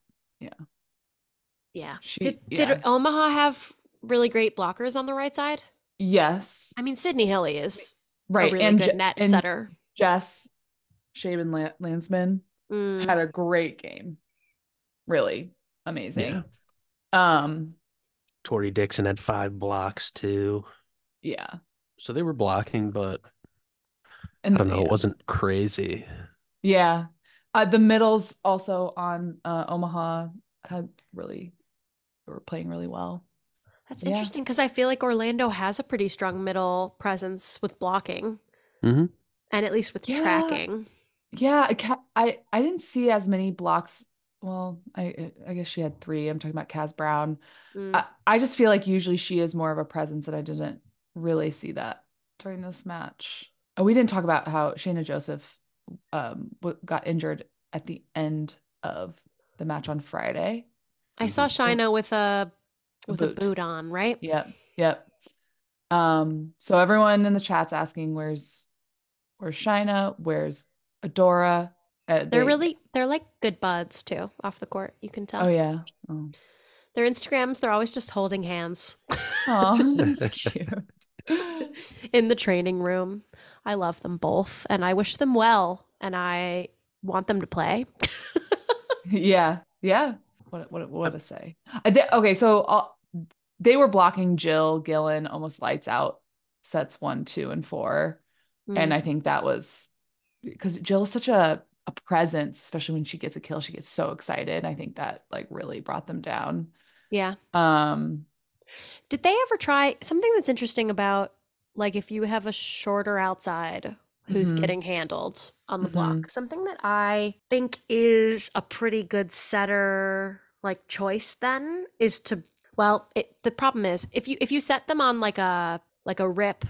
[SPEAKER 1] Yeah.
[SPEAKER 2] She-
[SPEAKER 1] did
[SPEAKER 2] yeah.
[SPEAKER 1] did Omaha have really great blockers on the right side?
[SPEAKER 2] Yes.
[SPEAKER 1] I mean, Sydney Hilley is
[SPEAKER 2] Right.
[SPEAKER 1] a really
[SPEAKER 2] and
[SPEAKER 1] good
[SPEAKER 2] Je-
[SPEAKER 1] net
[SPEAKER 2] and
[SPEAKER 1] setter.
[SPEAKER 2] Jess Shaban Landsman
[SPEAKER 1] Mm.
[SPEAKER 2] had a great game. Really amazing. Um,
[SPEAKER 3] Tori Dixon had five blocks too.
[SPEAKER 2] yeah.
[SPEAKER 3] So they were blocking, but
[SPEAKER 2] And
[SPEAKER 3] I don't know,
[SPEAKER 2] yeah.
[SPEAKER 3] it wasn't crazy.
[SPEAKER 2] Yeah. Uh, the middles also on uh, Omaha had really were playing really well.
[SPEAKER 1] That's
[SPEAKER 2] Yeah.
[SPEAKER 1] interesting because I feel like Orlando has a pretty strong middle presence with blocking
[SPEAKER 3] Mhm.
[SPEAKER 1] and at least with
[SPEAKER 2] Yeah.
[SPEAKER 1] tracking.
[SPEAKER 2] Yeah, I, I I didn't see as many blocks. Well, I I guess she had three. I'm talking about Kaz Brown.
[SPEAKER 1] Mm.
[SPEAKER 2] I, I just feel like usually she is more of a presence, and I didn't really see that during this match. Oh, we didn't talk about how Shayna Joseph um got injured at the end of the match on Friday.
[SPEAKER 1] I saw
[SPEAKER 3] Mhm.
[SPEAKER 1] Shina with a with a
[SPEAKER 2] boot.
[SPEAKER 1] boot on, right?
[SPEAKER 2] Yep, yep. Um, so everyone in the chat's asking where's where's Shina, where's Adora? Uh,
[SPEAKER 1] They're
[SPEAKER 2] they-
[SPEAKER 1] really they're like good buds too off the court. You can tell.
[SPEAKER 2] Oh yeah. Oh.
[SPEAKER 1] Their Instagrams, they're always just holding hands
[SPEAKER 2] Aw, that's cute.
[SPEAKER 1] in the training room. I love them both and I wish them well and I want them to play.
[SPEAKER 2] Yeah, yeah. What what what to say? Okay, so uh, they were blocking Jill Gillen almost lights out sets one, two, and four,
[SPEAKER 1] Mm.
[SPEAKER 2] and I think that was because Jill is such a a presence, especially when she gets a kill, she gets so excited. I think that like really brought them down.
[SPEAKER 1] yeah.
[SPEAKER 2] Um,
[SPEAKER 1] Did they ever try something that's interesting about like if you have a shorter outside who's
[SPEAKER 2] Mhm.
[SPEAKER 1] getting handled on the
[SPEAKER 2] Mhm.
[SPEAKER 1] block? Something that I think is a pretty good setter like choice then is to well, it the problem is if you if you set them on like a like a rip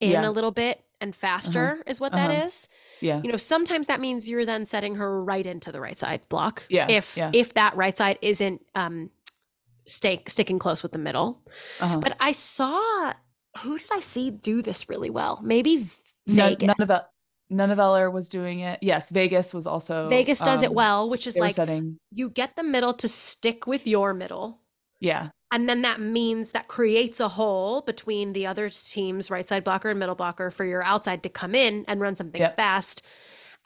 [SPEAKER 1] in
[SPEAKER 2] Yeah.
[SPEAKER 1] a little bit and faster is what that
[SPEAKER 2] uh-huh.
[SPEAKER 1] is.
[SPEAKER 2] yeah,
[SPEAKER 1] You know, sometimes that means you're then setting her right into the right side block.
[SPEAKER 2] Yeah,
[SPEAKER 1] If
[SPEAKER 2] yeah.
[SPEAKER 1] if that right side isn't um stay, sticking close with the middle.
[SPEAKER 2] uh-huh.
[SPEAKER 1] But I saw who did I see do this really well? Maybe V-
[SPEAKER 2] none,
[SPEAKER 1] Vegas.
[SPEAKER 2] none of none of Eller was doing it. Yes, Vegas was also
[SPEAKER 1] Vegas does it
[SPEAKER 2] um,
[SPEAKER 1] well, which is like
[SPEAKER 2] setting.
[SPEAKER 1] you get the middle to stick with your middle.
[SPEAKER 2] Yeah,
[SPEAKER 1] And then that means that creates a hole between the other team's right side blocker and middle blocker for your outside to come in and run something
[SPEAKER 2] Yep.
[SPEAKER 1] fast.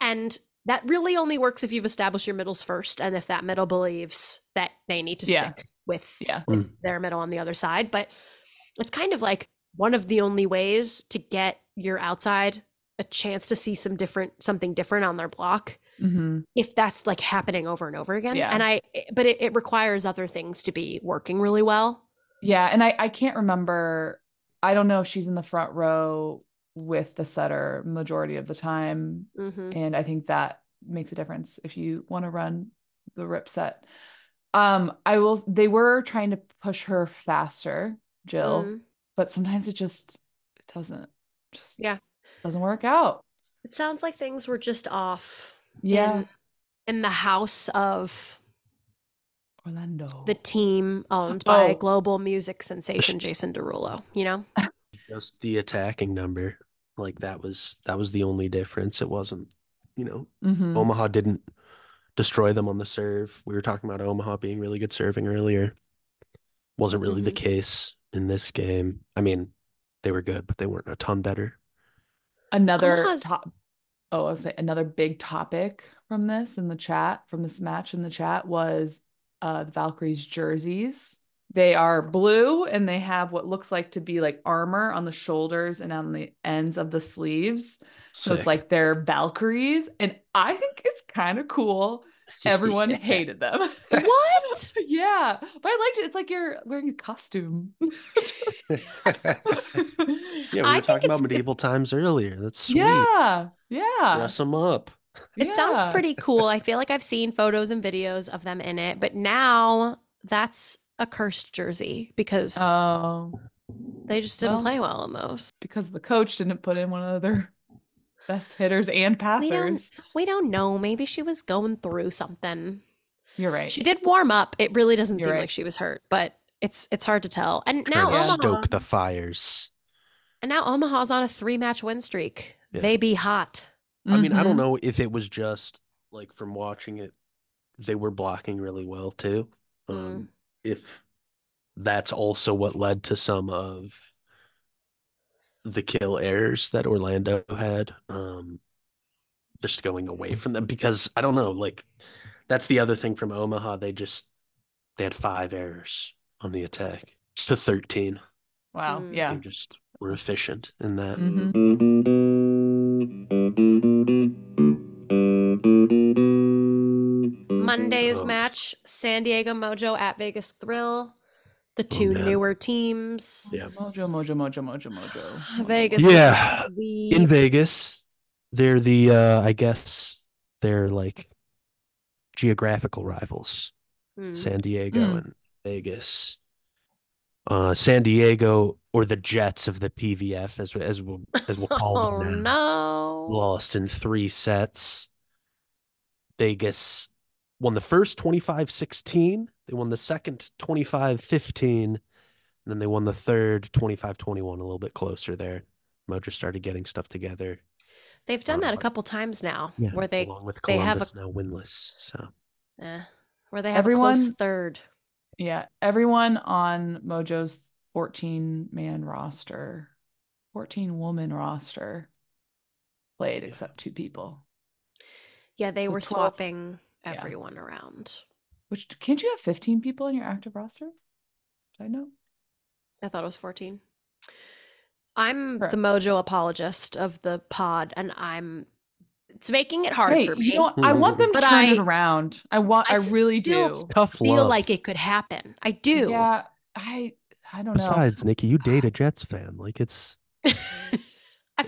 [SPEAKER 1] And that really only works if you've established your middles first and if that middle believes that they need to
[SPEAKER 2] Yeah.
[SPEAKER 1] stick with
[SPEAKER 2] yeah,
[SPEAKER 1] with mm. their middle on the other side. But it's kind of like one of the only ways to get your outside a chance to see some different something different on their block
[SPEAKER 2] hmm
[SPEAKER 1] if that's like happening over and over again.
[SPEAKER 2] Yeah.
[SPEAKER 1] And I but it, it requires other things to be working really well.
[SPEAKER 2] yeah. And I I can't remember. I don't know if she's in the front row with the setter majority of the time,
[SPEAKER 1] hmm
[SPEAKER 2] and I think that makes a difference if you want to run the rip set. Um, I will. They were trying to push her faster, Jill,
[SPEAKER 1] Mm.
[SPEAKER 2] but sometimes it just it doesn't just
[SPEAKER 1] Yeah.
[SPEAKER 2] doesn't work out.
[SPEAKER 1] It sounds like things were just off
[SPEAKER 2] Yeah,
[SPEAKER 1] in, in the house of
[SPEAKER 2] Orlando.
[SPEAKER 1] the team owned by
[SPEAKER 2] Oh.
[SPEAKER 1] global music sensation Jason Derulo, you know?
[SPEAKER 3] Just the attacking number. Like that was that was the only difference. It wasn't, you know,
[SPEAKER 2] Mhm.
[SPEAKER 3] Omaha didn't destroy them on the serve. We were talking about Omaha being really good serving earlier. Wasn't really the
[SPEAKER 1] Mhm.
[SPEAKER 3] case in this game. I mean, they were good, but they weren't a ton better.
[SPEAKER 2] another
[SPEAKER 1] Omaha's-
[SPEAKER 2] top oh i was say another big topic from this in the chat from this match in the chat was uh the valkyries jerseys. They are blue and they have what looks like to be like armor on the shoulders and on the ends of the sleeves. So it's like they're valkyries. And i think it's kind of cool everyone
[SPEAKER 3] Yeah.
[SPEAKER 2] hated them
[SPEAKER 1] What?
[SPEAKER 2] yeah but i liked it it's like you're wearing a costume
[SPEAKER 3] yeah, we were
[SPEAKER 1] think
[SPEAKER 3] talking about medieval times earlier. That's sweet.
[SPEAKER 2] yeah yeah
[SPEAKER 3] Dress them up.
[SPEAKER 1] It sounds pretty cool. I feel like I've seen photos and videos of them in it, but now that's a cursed jersey because
[SPEAKER 2] oh
[SPEAKER 1] they just didn't
[SPEAKER 2] well.
[SPEAKER 1] play well in those.
[SPEAKER 2] because the coach didn't put in one of their best hitters and passers.
[SPEAKER 1] We don't know. Maybe she was going through something.
[SPEAKER 2] You're right.
[SPEAKER 1] She did warm up. It really doesn't
[SPEAKER 2] You're
[SPEAKER 1] seem
[SPEAKER 2] right.
[SPEAKER 1] like she was hurt, but it's it's hard to tell. And
[SPEAKER 3] Trying
[SPEAKER 1] now
[SPEAKER 3] to
[SPEAKER 1] Omaha,
[SPEAKER 3] stoke the fires.
[SPEAKER 1] and now Omaha's on a three match win streak.
[SPEAKER 3] Yeah.
[SPEAKER 1] They be hot.
[SPEAKER 3] I mean, I don't
[SPEAKER 2] Mhm.
[SPEAKER 3] know if it was just like from watching it, they were blocking really well too. Um,
[SPEAKER 1] Mm.
[SPEAKER 3] If that's also what led to some of the kill errors that Orlando had. Um, just going away from them because I don't know, like that's the other thing from Omaha. They just they had five errors on the attack to 13.
[SPEAKER 2] Wow.
[SPEAKER 1] Mm.
[SPEAKER 2] Yeah.
[SPEAKER 3] They just were efficient in that.
[SPEAKER 2] Mhm.
[SPEAKER 1] Monday's
[SPEAKER 3] Oh.
[SPEAKER 1] match San Diego Mojo at Vegas Thrill. The two newer teams.
[SPEAKER 3] Yeah.
[SPEAKER 2] Mojo, mojo, mojo, mojo, mojo.
[SPEAKER 1] Vegas.
[SPEAKER 3] Yeah.
[SPEAKER 1] was the-
[SPEAKER 3] In Vegas, they're the uh I guess they're like geographical rivals.
[SPEAKER 1] Hmm.
[SPEAKER 3] San Diego
[SPEAKER 2] Mm.
[SPEAKER 3] and Vegas. Uh, San Diego or the Jets of the PVF, as as we'll as we'll call
[SPEAKER 1] Oh
[SPEAKER 3] them now,
[SPEAKER 1] no.
[SPEAKER 3] lost in three sets. Vegas won the first 25-16. They won the second 25-15. And then they won the third 25-21, a little bit closer there. Mojo started getting stuff together.
[SPEAKER 1] They've done that a
[SPEAKER 3] Uh,
[SPEAKER 1] couple times now
[SPEAKER 3] Yeah,
[SPEAKER 1] where they
[SPEAKER 3] along with
[SPEAKER 1] they have
[SPEAKER 3] Columbus now winless. So
[SPEAKER 1] eh, where they have a close
[SPEAKER 2] Everyone-
[SPEAKER 1] third.
[SPEAKER 2] Yeah. Everyone on Mojo's 14 man roster, 14 woman roster played
[SPEAKER 3] Yeah.
[SPEAKER 2] except two people.
[SPEAKER 1] Yeah, they
[SPEAKER 2] So
[SPEAKER 1] were
[SPEAKER 2] 12
[SPEAKER 1] swapping
[SPEAKER 2] yeah.
[SPEAKER 1] everyone around.
[SPEAKER 2] Which can't you have 15 people in your active roster? Did I know.
[SPEAKER 1] I thought it was 14. I'm
[SPEAKER 2] Correct.
[SPEAKER 1] the Mojo apologist of the pod, and I'm it's making it hard
[SPEAKER 2] Hey,
[SPEAKER 1] for me.
[SPEAKER 2] you know. I want them to
[SPEAKER 1] But
[SPEAKER 2] turn it around. I want.
[SPEAKER 1] I
[SPEAKER 2] I, really do.
[SPEAKER 3] tough
[SPEAKER 1] feel
[SPEAKER 3] love.
[SPEAKER 1] like it could happen. I do.
[SPEAKER 2] Yeah. I. I don't know.
[SPEAKER 3] Besides, Nikki, you date a Jets fan. Like it's
[SPEAKER 1] I've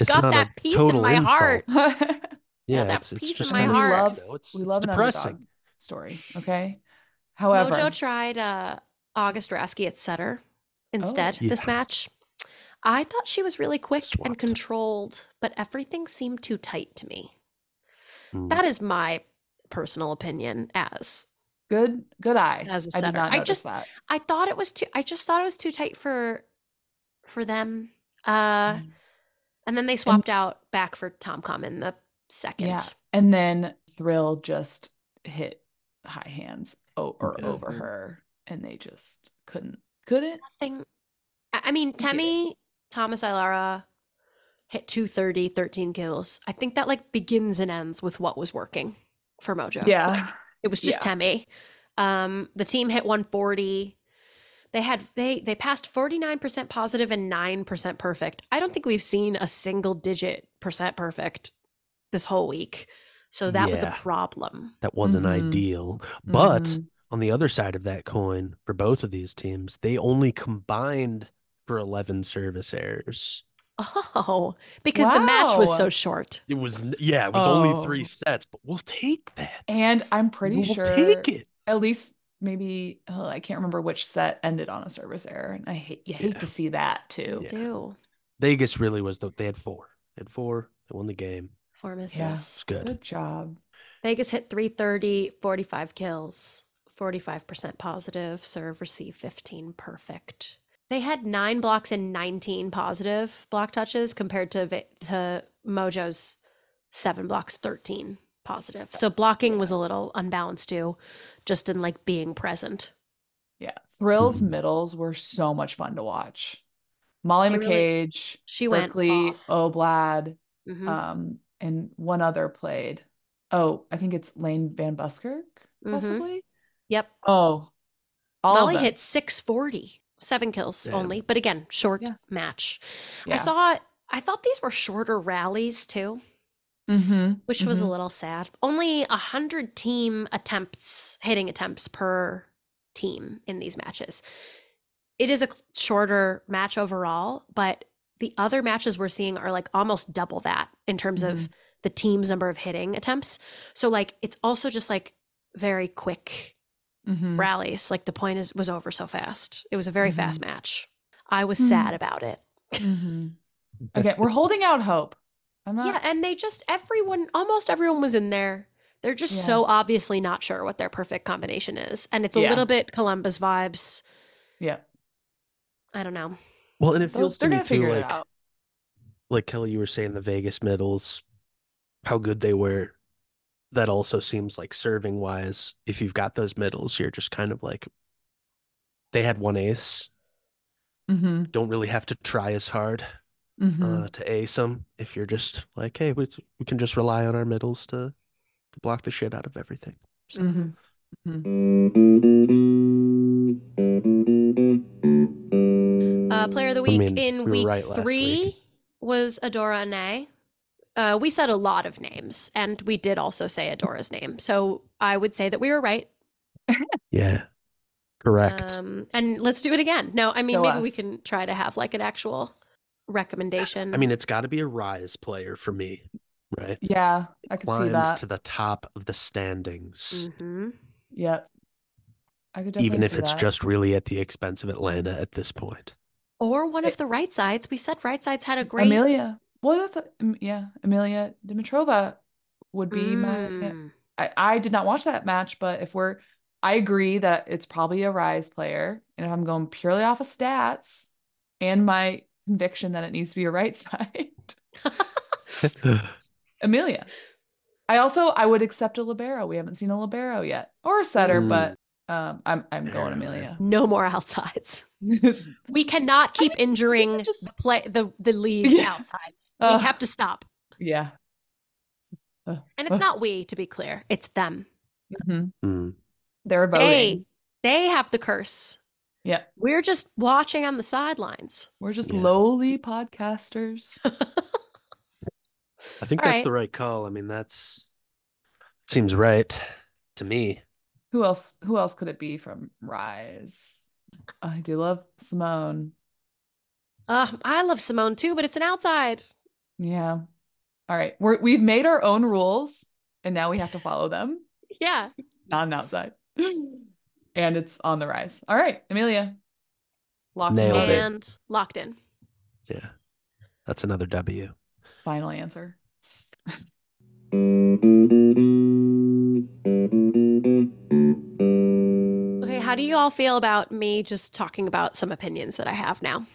[SPEAKER 3] It's
[SPEAKER 1] got
[SPEAKER 3] not a
[SPEAKER 1] that peace in my
[SPEAKER 3] insult.
[SPEAKER 1] heart.
[SPEAKER 3] yeah,
[SPEAKER 1] that
[SPEAKER 3] it's it's
[SPEAKER 1] piece in my heart.
[SPEAKER 3] sad,
[SPEAKER 2] Love-
[SPEAKER 3] you know, it's
[SPEAKER 2] we love an
[SPEAKER 3] depressing.
[SPEAKER 2] story. Okay. However,
[SPEAKER 1] Mojo tried uh, August Raskie at setter instead
[SPEAKER 3] Oh.
[SPEAKER 1] this match. I thought she was really quick and controlled, but everything seemed too tight to me.
[SPEAKER 3] Mm.
[SPEAKER 1] That is my personal opinion as
[SPEAKER 2] good. Good eye.
[SPEAKER 1] As a
[SPEAKER 2] I
[SPEAKER 1] setter.
[SPEAKER 2] did not
[SPEAKER 1] I just-
[SPEAKER 2] that.
[SPEAKER 1] I thought it was too I just thought it was too tight for for them. Uh
[SPEAKER 2] Mm.
[SPEAKER 1] and then they swapped out back for Tomcom in the second.
[SPEAKER 2] Yeah. And then Thrill just hit high hands o- or
[SPEAKER 3] Yeah.
[SPEAKER 2] over her, and they just couldn't. Couldn't.
[SPEAKER 1] Nothing I I mean, Temi, Thomas-Ailara hit 230, 13 kills. I think that like begins and ends with what was working for Mojo.
[SPEAKER 2] Yeah.
[SPEAKER 1] Like, it was just
[SPEAKER 2] Yeah.
[SPEAKER 1] Temi. Um, the team hit 140. They had they they passed 49% positive and 9% perfect. I don't think we've seen a single digit percent perfect this whole week. So that was a problem.
[SPEAKER 3] That wasn't
[SPEAKER 2] Mhm.
[SPEAKER 3] ideal. But
[SPEAKER 2] Mhm.
[SPEAKER 3] on the other side of that coin, for both of these teams, they only combined for 11 service errors.
[SPEAKER 1] Oh, because the match was so short.
[SPEAKER 3] It was, yeah, it was only three sets, but we'll take that.
[SPEAKER 2] And I'm pretty
[SPEAKER 3] we'll
[SPEAKER 2] sure
[SPEAKER 3] take it.
[SPEAKER 2] at least maybe oh, I can't remember which set ended on a service error, and I hate you hate
[SPEAKER 3] Yeah.
[SPEAKER 2] to see that too.
[SPEAKER 3] Yeah.
[SPEAKER 1] Do
[SPEAKER 3] Vegas really was, the, they had four. They had four. They won the game.
[SPEAKER 1] Four misses.
[SPEAKER 2] Yeah.
[SPEAKER 3] Good.
[SPEAKER 2] Good job.
[SPEAKER 1] Vegas hit 330, 45 kills, 45% positive, serve, receive 15 perfect. They had nine blocks and 19 positive block touches compared to, to Mojo's seven blocks, 13 positive. So blocking was a little unbalanced too, just in like being present.
[SPEAKER 2] Yeah. Thrill's
[SPEAKER 3] Mhm.
[SPEAKER 2] middles were so much fun to watch. Molly
[SPEAKER 1] They really-
[SPEAKER 2] McCage,
[SPEAKER 1] She went
[SPEAKER 2] Berkeley
[SPEAKER 1] off.
[SPEAKER 2] Oblad,
[SPEAKER 1] Mhm.
[SPEAKER 2] um, and one other played. Oh, I think it's Lane Van Buskirk,
[SPEAKER 1] Mhm.
[SPEAKER 2] possibly.
[SPEAKER 1] Yep.
[SPEAKER 2] Oh, all
[SPEAKER 1] Molly
[SPEAKER 2] of
[SPEAKER 1] hit 640, seven kills
[SPEAKER 3] Damn.
[SPEAKER 1] only, but again, short
[SPEAKER 2] Yeah.
[SPEAKER 1] match.
[SPEAKER 2] Yeah.
[SPEAKER 1] I saw, I thought these were shorter rallies too.
[SPEAKER 2] Mhm,
[SPEAKER 1] which was a
[SPEAKER 2] mhm.
[SPEAKER 1] little sad. Only a hundred team attempts, hitting attempts per team in these matches. It is a shorter match overall, but the other matches we're seeing are like almost double that in terms of the team's number of hitting attempts. So like it's also just like very quick
[SPEAKER 2] Mhm.
[SPEAKER 1] rallies. Like the point is was over so fast. It was a very fast
[SPEAKER 2] Mm-hmm.
[SPEAKER 1] match. I was
[SPEAKER 2] Mhm.
[SPEAKER 1] sad about it.
[SPEAKER 2] Mhm. Okay, we're holding out hope. Not.
[SPEAKER 1] Yeah, and they just everyone almost everyone was in there. They're just
[SPEAKER 2] Yeah.
[SPEAKER 1] so obviously not sure what their perfect combination is. And it's a
[SPEAKER 2] Yeah.
[SPEAKER 1] little bit Columbus vibes.
[SPEAKER 2] yeah.
[SPEAKER 1] I don't know.
[SPEAKER 3] Well, and it feels to me too like like Kelly, you were saying the Vegas middles, how good they were. That also seems like serving wise, if you've got those middles, you're just kind of like they had one ace,
[SPEAKER 2] Mm-hmm.
[SPEAKER 3] don't really have to try as hard.
[SPEAKER 2] Mhm.
[SPEAKER 3] uh, to ace them. If you're just like, hey, we we can just rely on our middles to to block the shit out of everything. So
[SPEAKER 2] Mhm.
[SPEAKER 1] Uh, player of the
[SPEAKER 3] I
[SPEAKER 1] week
[SPEAKER 3] mean,
[SPEAKER 1] in
[SPEAKER 3] we
[SPEAKER 1] week
[SPEAKER 3] right
[SPEAKER 1] three
[SPEAKER 3] week.
[SPEAKER 1] was Adora Anae. Uh, we said a lot of names, and we did also say Adora's name. So I would say that we were right.
[SPEAKER 3] yeah, correct.
[SPEAKER 1] Um, and let's do it again. No, I mean
[SPEAKER 2] Go
[SPEAKER 1] maybe we can try to have like an actual recommendation.
[SPEAKER 3] I mean, it's got to be a rise player for me, right?
[SPEAKER 2] Yeah, I could see that.
[SPEAKER 3] to the top of the standings,
[SPEAKER 1] Mhm.
[SPEAKER 2] Yep. I could
[SPEAKER 3] even if it's
[SPEAKER 2] that.
[SPEAKER 3] just really at the expense of Atlanta at this point.
[SPEAKER 1] or one of the right sides. We said right sides had a great.
[SPEAKER 2] Amelia. Well, that's a, yeah, Amelia Dimitrova would be my.
[SPEAKER 1] Mm.
[SPEAKER 2] I, I did not watch that match, but if we're, I agree that it's probably a rise player, and if I'm going purely off of stats and my conviction that it needs to be a right side, Amelia. I also I would accept a libero. We haven't seen a libero yet, or a setter,
[SPEAKER 3] Mm.
[SPEAKER 2] but um, I'm I'm going Amelia.
[SPEAKER 1] no more outsides. We cannot keep injuring
[SPEAKER 2] just-
[SPEAKER 1] the play the the league's
[SPEAKER 2] Yeah.
[SPEAKER 1] outsides. We have to stop.
[SPEAKER 2] yeah.
[SPEAKER 1] And it's not we, to be clear. It's them.
[SPEAKER 2] Mhm.
[SPEAKER 3] Mm.
[SPEAKER 2] They're voting.
[SPEAKER 1] They they have the curse.
[SPEAKER 2] Yeah.
[SPEAKER 1] We're just watching on the sidelines.
[SPEAKER 2] We're just
[SPEAKER 3] Yeah.
[SPEAKER 2] lowly podcasters.
[SPEAKER 3] I think
[SPEAKER 1] All
[SPEAKER 3] that's
[SPEAKER 1] right.
[SPEAKER 3] the right call. I mean, that's seems right to me.
[SPEAKER 2] Who else? Who else could it be from Rise? I do love Simone.
[SPEAKER 1] Uh, I love Simone too, but it's an outside.
[SPEAKER 2] Yeah. All right. We're we've made our own rules, and now we have to follow them.
[SPEAKER 1] Yeah.
[SPEAKER 2] Not an outside. and it's on the rise. All right, Amelia. Locked and
[SPEAKER 3] Nailed it.
[SPEAKER 1] And locked in.
[SPEAKER 3] Yeah, that's another W.
[SPEAKER 2] Final answer.
[SPEAKER 1] Okay, how do you all feel about me just talking about some opinions that I have now?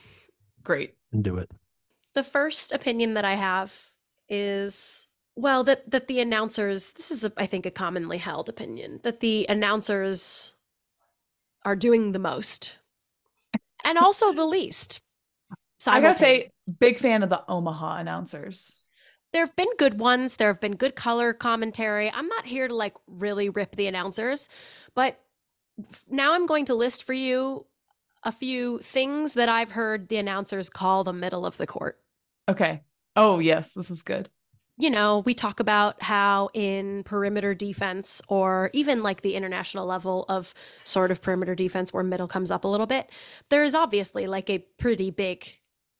[SPEAKER 2] Great.
[SPEAKER 3] Do it.
[SPEAKER 1] The first opinion that I have is well that that the announcers this is a, I think a commonly held opinion that the announcers are doing the most and also the least.
[SPEAKER 2] So I gotta say, big fan of the Omaha announcers.
[SPEAKER 1] there have been good ones. There have been good color commentary. I'm not here to like really rip the announcers, but f- now I'm going to list for you a few things that I've heard the announcers call the middle of the court.
[SPEAKER 2] Okay. Oh yes, this is good.
[SPEAKER 1] You know, we talk about how in perimeter defense or even like the international level of sort of perimeter defense where middle comes up a little bit, there is obviously like a pretty big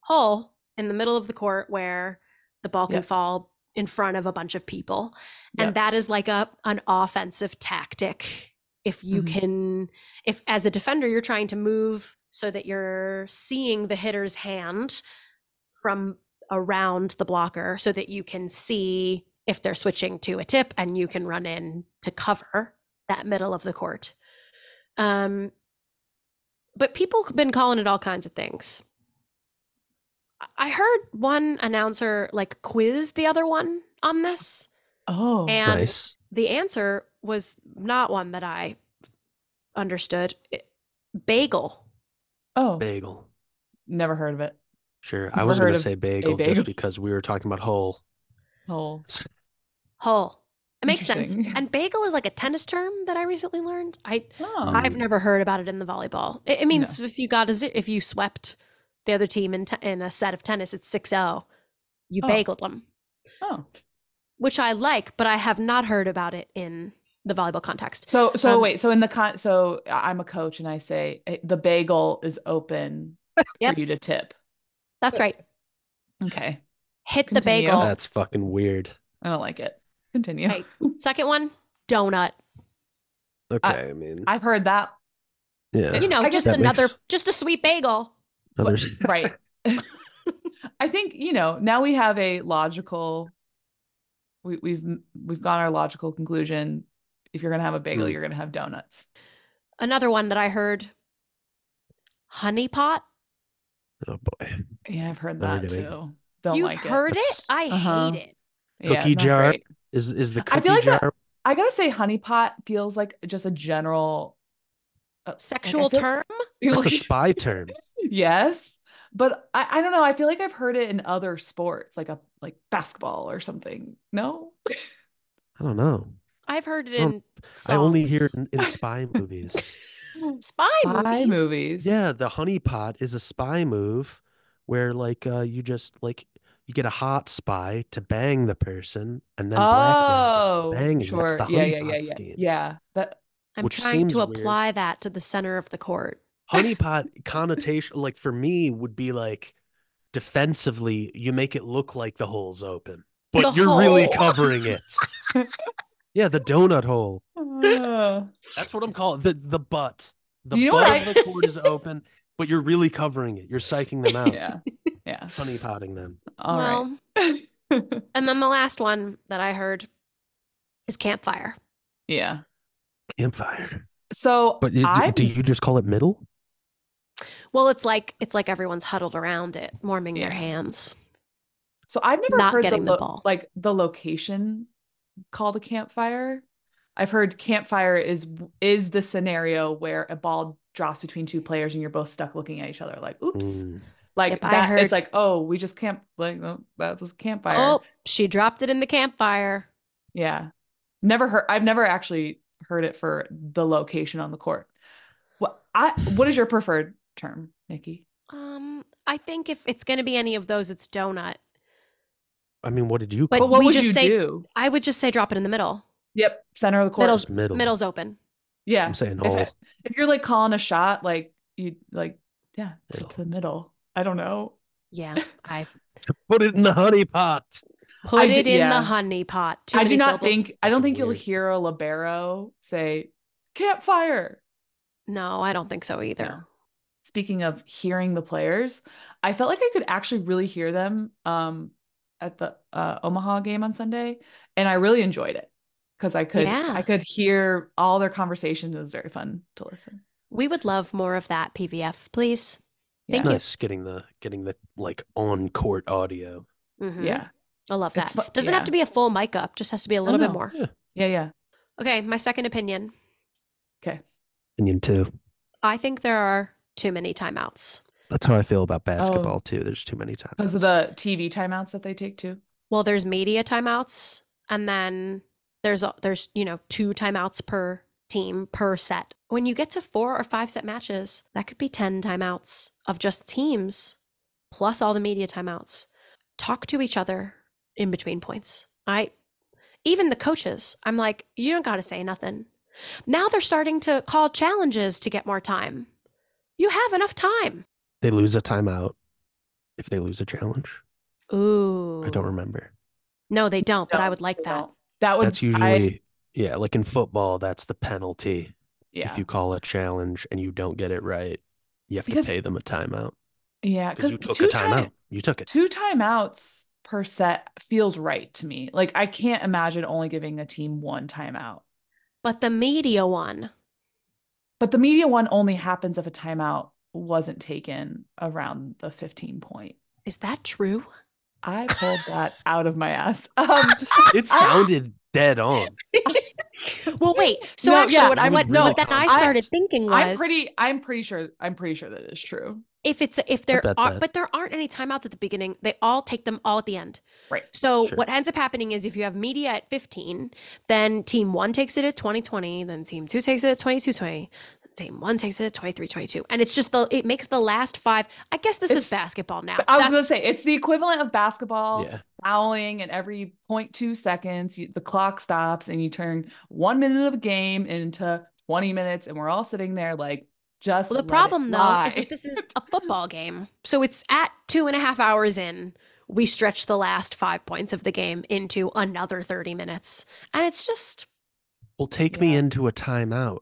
[SPEAKER 1] hole in the middle of the court where the ball can
[SPEAKER 2] Yep.
[SPEAKER 1] fall in front of a bunch of people. And
[SPEAKER 2] Yep.
[SPEAKER 1] that is like a an offensive tactic. If you
[SPEAKER 2] Mhm.
[SPEAKER 1] can if as a defender you're trying to move so that you're seeing the hitter's hand from around the blocker so that you can see if they're switching to a tip and you can run in to cover that middle of the court. Um, but people have been calling it all kinds of things. I- I heard one announcer like quiz the other one on this,
[SPEAKER 2] Oh,
[SPEAKER 1] and
[SPEAKER 3] nice.
[SPEAKER 1] The answer was not one that I understood. It- bagel.
[SPEAKER 2] oh,
[SPEAKER 3] Bagel.
[SPEAKER 2] never heard of it.
[SPEAKER 3] Sure. I was gonna say bagel,
[SPEAKER 2] bagel.
[SPEAKER 3] just because we were talking about whole.
[SPEAKER 2] Oh,
[SPEAKER 1] Hull. It makes sense. And bagel is like a tennis term that I recently learned. I
[SPEAKER 2] oh.
[SPEAKER 1] I've never heard about it in the volleyball. It, it means if you got a ze- if you swept the other team in te- in a set of tennis, it's 6-0. You
[SPEAKER 2] Oh.
[SPEAKER 1] bageled them,
[SPEAKER 2] oh.
[SPEAKER 1] Which I like, but I have not heard about it in the volleyball context.
[SPEAKER 2] So so
[SPEAKER 1] Um,
[SPEAKER 2] wait, so in the con so I- I'm a coach and I say the bagel is open
[SPEAKER 1] Yep.
[SPEAKER 2] for you to tip.
[SPEAKER 1] That's right.
[SPEAKER 2] Okay.
[SPEAKER 1] Hit the bagel.
[SPEAKER 3] That's fucking weird.
[SPEAKER 2] I don't like it. Continue.
[SPEAKER 1] Right. Second one, donut.
[SPEAKER 3] Okay, I, mean,
[SPEAKER 2] I've heard that.
[SPEAKER 3] yeah.
[SPEAKER 1] You know,
[SPEAKER 2] I
[SPEAKER 1] just another
[SPEAKER 3] makes-
[SPEAKER 1] just a sweet bagel.
[SPEAKER 3] others-
[SPEAKER 2] Right. I think, you know, now we have a logical we, we've we've got our logical conclusion. If you're gonna have a bagel,
[SPEAKER 3] Mm.
[SPEAKER 2] you're gonna have donuts.
[SPEAKER 1] Another one that I heard, honey pot.
[SPEAKER 3] oh boy.
[SPEAKER 2] Yeah, I've heard that
[SPEAKER 3] gonna-
[SPEAKER 2] too. Don't
[SPEAKER 1] You've
[SPEAKER 2] like
[SPEAKER 1] heard it?
[SPEAKER 3] That's-
[SPEAKER 1] I
[SPEAKER 2] Uh-huh.
[SPEAKER 1] hate it.
[SPEAKER 2] it. Yeah,
[SPEAKER 3] Cookie jar?
[SPEAKER 2] great.
[SPEAKER 3] Is is the cookie I
[SPEAKER 2] feel like that-
[SPEAKER 3] jar?
[SPEAKER 2] I gotta say, honey pot feels like just a general uh,
[SPEAKER 1] Sexual
[SPEAKER 2] feel-
[SPEAKER 1] term?
[SPEAKER 3] That's a spy term.
[SPEAKER 2] yes, but I, I don't know. I feel like I've heard it in other sports, like a like basketball or something. No,
[SPEAKER 3] I don't know.
[SPEAKER 1] I've heard it
[SPEAKER 3] Oh,
[SPEAKER 1] in songs.
[SPEAKER 3] I only hear it in, in spy movies.
[SPEAKER 1] spy,
[SPEAKER 2] spy
[SPEAKER 1] movies.
[SPEAKER 2] movies.
[SPEAKER 3] Yeah, the honeypot is a spy move where like uh you just like you get a hot spy to bang the person and then blackmail
[SPEAKER 2] Oh,
[SPEAKER 3] them, banging.
[SPEAKER 2] sure.
[SPEAKER 3] That's the
[SPEAKER 2] yeah, yeah,
[SPEAKER 3] honeypot
[SPEAKER 2] yeah, yeah.
[SPEAKER 3] scheme.
[SPEAKER 2] Yeah, that
[SPEAKER 1] I'm trying
[SPEAKER 3] seems
[SPEAKER 1] to
[SPEAKER 3] weird.
[SPEAKER 1] apply that to the center of the court.
[SPEAKER 3] Honeypot connotation like for me would be like defensively you make it look like the hole's open but
[SPEAKER 1] The
[SPEAKER 3] you're really covering it. Yeah the donut hole.
[SPEAKER 2] Uh,
[SPEAKER 3] that's what i'm calling the the butt. The
[SPEAKER 2] You
[SPEAKER 3] butt
[SPEAKER 2] what
[SPEAKER 3] of the court is open but you're really covering it. You're psyching them out.
[SPEAKER 2] Yeah, yeah.
[SPEAKER 3] honeypotting them.
[SPEAKER 2] All right.
[SPEAKER 1] well, and then the last one that I heard is campfire.
[SPEAKER 2] yeah.
[SPEAKER 3] campfire.
[SPEAKER 2] So,
[SPEAKER 3] but you,
[SPEAKER 2] I
[SPEAKER 3] do you just call it middle
[SPEAKER 1] Well, it's like it's like everyone's huddled around it, warming their hands.
[SPEAKER 2] So I've never
[SPEAKER 1] Not
[SPEAKER 2] heard
[SPEAKER 1] getting the
[SPEAKER 2] lo-
[SPEAKER 1] ball.
[SPEAKER 2] like the location called a campfire. I've heard campfire is is the scenario where a ball drops between two players and you're both stuck looking at each other like oops.
[SPEAKER 3] Mm.
[SPEAKER 2] Like
[SPEAKER 1] Yep, I
[SPEAKER 2] that
[SPEAKER 1] heard-
[SPEAKER 2] it's like oh, we just camp like oh, that's a campfire.
[SPEAKER 1] Oh, she dropped it in the campfire.
[SPEAKER 2] Yeah. Never heard I've never actually heard it for the location on the court. What I what is your preferred term, Nikki?
[SPEAKER 1] Um, I think if it's going to be any of those, it's donut.
[SPEAKER 3] i mean what did you
[SPEAKER 1] But
[SPEAKER 3] call
[SPEAKER 2] But what
[SPEAKER 1] we
[SPEAKER 2] would
[SPEAKER 1] just
[SPEAKER 2] you
[SPEAKER 1] say-
[SPEAKER 2] do?
[SPEAKER 1] I would just say drop it in the middle.
[SPEAKER 2] Yep, center of the court.
[SPEAKER 1] Middle's-
[SPEAKER 3] middle
[SPEAKER 1] Middle's open.
[SPEAKER 2] Yeah.
[SPEAKER 3] i'm saying
[SPEAKER 2] if,
[SPEAKER 3] hole
[SPEAKER 2] it- if you're like calling a shot, like you like, yeah, to the middle. I don't know.
[SPEAKER 1] Yeah, I
[SPEAKER 3] put it in the honey pot.
[SPEAKER 1] put
[SPEAKER 2] I
[SPEAKER 1] it
[SPEAKER 2] d-
[SPEAKER 1] in
[SPEAKER 2] yeah.
[SPEAKER 1] the honey pot. Too
[SPEAKER 2] I do not
[SPEAKER 1] syllables.
[SPEAKER 2] think I don't
[SPEAKER 3] Fucking
[SPEAKER 2] think you'll hear a libero say campfire.
[SPEAKER 1] No, I don't think so either.
[SPEAKER 2] No. Speaking of hearing the players, I felt like I could actually really hear them um at the uh, Omaha game on Sunday, and I really enjoyed it because I could
[SPEAKER 1] Yeah.
[SPEAKER 2] I could hear all their conversations. It was very fun to listen.
[SPEAKER 1] We would love more of that, PVF, please.
[SPEAKER 2] Yeah.
[SPEAKER 1] Thank
[SPEAKER 3] it's
[SPEAKER 1] you.
[SPEAKER 3] nice getting the getting the like on court audio
[SPEAKER 1] Mhm.
[SPEAKER 2] Yeah,
[SPEAKER 1] I love that.
[SPEAKER 2] fu-
[SPEAKER 1] Doesn't
[SPEAKER 2] yeah.
[SPEAKER 1] have to be a full mic up, just has to be a little bit more.
[SPEAKER 3] yeah
[SPEAKER 2] yeah, yeah.
[SPEAKER 1] Okay, my second opinion.
[SPEAKER 2] Okay.
[SPEAKER 3] opinion two
[SPEAKER 1] I think there are too many timeouts.
[SPEAKER 3] That's how I feel about basketball oh. too. There's too many timeouts.
[SPEAKER 2] Because of the TV timeouts that they take too.
[SPEAKER 1] Well, there's media timeouts, and then there's there's you know two timeouts per team per set. When you get to four or five set matches, that could be ten timeouts of just teams, plus all the media timeouts. Talk to each other in between points. I even the coaches. I'm like, you don't got to say nothing. Now they're starting to call challenges to get more time. You have enough time.
[SPEAKER 3] they lose a timeout if they lose a challenge.
[SPEAKER 1] Ooh.
[SPEAKER 3] I don't remember.
[SPEAKER 1] No, they don't, but I would like
[SPEAKER 2] they
[SPEAKER 1] that.
[SPEAKER 2] don't. That would
[SPEAKER 3] That's
[SPEAKER 2] I-
[SPEAKER 3] usually yeah, like in football, that's the penalty.
[SPEAKER 2] yeah.
[SPEAKER 3] If you call a challenge and you don't get it right, you have
[SPEAKER 2] Because-
[SPEAKER 3] to pay them a timeout
[SPEAKER 2] yeah,
[SPEAKER 3] because you took
[SPEAKER 2] two
[SPEAKER 3] a
[SPEAKER 2] time-
[SPEAKER 3] timeout. You took it.
[SPEAKER 2] two timeouts per set feels right to me. Like I can't imagine only giving a team one timeout.
[SPEAKER 1] But the media one,
[SPEAKER 2] But the media one only happens if a timeout wasn't taken around the 15 point.
[SPEAKER 1] is that true?
[SPEAKER 2] I pulled that out of my ass. Um,
[SPEAKER 3] It sounded dead on.
[SPEAKER 1] well, wait. So
[SPEAKER 2] No,
[SPEAKER 1] actually,
[SPEAKER 2] yeah,
[SPEAKER 1] what I went,
[SPEAKER 3] really
[SPEAKER 1] what then I
[SPEAKER 3] confident.
[SPEAKER 1] started thinking was, I'm
[SPEAKER 2] pretty I'm pretty sure I'm pretty sure that is true.
[SPEAKER 1] If it's if there are,
[SPEAKER 3] that.
[SPEAKER 1] but there aren't any timeouts at the beginning. They all take them all at the end.
[SPEAKER 2] Right.
[SPEAKER 1] So
[SPEAKER 3] Sure.
[SPEAKER 1] what ends up happening is if you have media at 15, then team one takes it at 2020, then team two takes it at 2220, team one takes it at 2322. And it's just the it makes the last five. I guess this is basketball now.
[SPEAKER 2] I was gonna say it's the equivalent of basketball
[SPEAKER 3] Yeah.
[SPEAKER 2] fouling and every 0.2 seconds you, the clock stops and you turn one minute of a game into 20 minutes and we're all sitting there like just
[SPEAKER 1] Well, the problem though is that this is a football game. So it's at two and a half hours in. We stretch the last five points of the game into another 30 minutes. And it's just,
[SPEAKER 3] Well, take me into a timeout.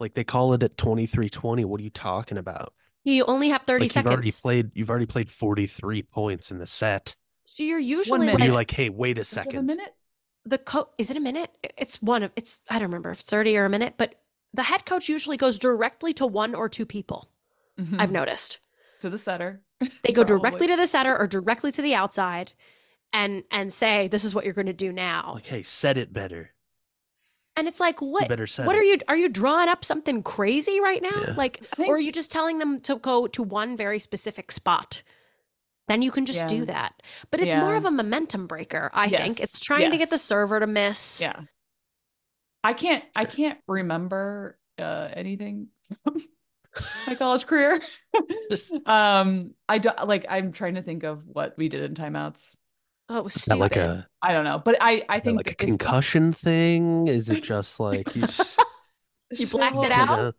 [SPEAKER 3] Like they call it at 23-20. What are you talking about?
[SPEAKER 1] you only have 30
[SPEAKER 3] like you've already
[SPEAKER 1] seconds.
[SPEAKER 3] played you've already played 43 points in the set.
[SPEAKER 1] So you're usually
[SPEAKER 2] minute.
[SPEAKER 3] What are
[SPEAKER 1] like,
[SPEAKER 3] like, hey, wait a
[SPEAKER 2] Is it a
[SPEAKER 3] second.
[SPEAKER 2] minute
[SPEAKER 1] the coach, is it a minute? It's one of, it's, I don't remember if it's 30 or a minute, but the head coach usually goes directly to one or two people. I've
[SPEAKER 2] Mhm.
[SPEAKER 1] noticed.
[SPEAKER 2] to the setter
[SPEAKER 1] They go
[SPEAKER 2] Probably.
[SPEAKER 1] directly to the setter or directly to the outside and and say, this is what you're going to do now.
[SPEAKER 3] Like, hey, set it better.
[SPEAKER 1] And it's like,
[SPEAKER 3] You
[SPEAKER 1] what?
[SPEAKER 3] better set
[SPEAKER 1] What
[SPEAKER 3] it.
[SPEAKER 1] are you? Are you drawing up something crazy right now?
[SPEAKER 3] Yeah.
[SPEAKER 1] Like, or are you
[SPEAKER 2] s-
[SPEAKER 1] just telling them to go to one very specific spot? Then you can just do that. But it's more of a momentum breaker. I think it's trying to get the server to miss.
[SPEAKER 2] Yeah. I can't I can't remember uh anything from my college career.
[SPEAKER 3] Just-
[SPEAKER 2] um I don't like I'm trying to think of what we did in timeouts.
[SPEAKER 1] Oh, it was
[SPEAKER 3] that
[SPEAKER 1] stupid.
[SPEAKER 3] like a
[SPEAKER 2] I don't know, but I I think
[SPEAKER 3] like a
[SPEAKER 2] it's-
[SPEAKER 3] concussion thing? Is it just like you just
[SPEAKER 1] You blacked it out?
[SPEAKER 3] know?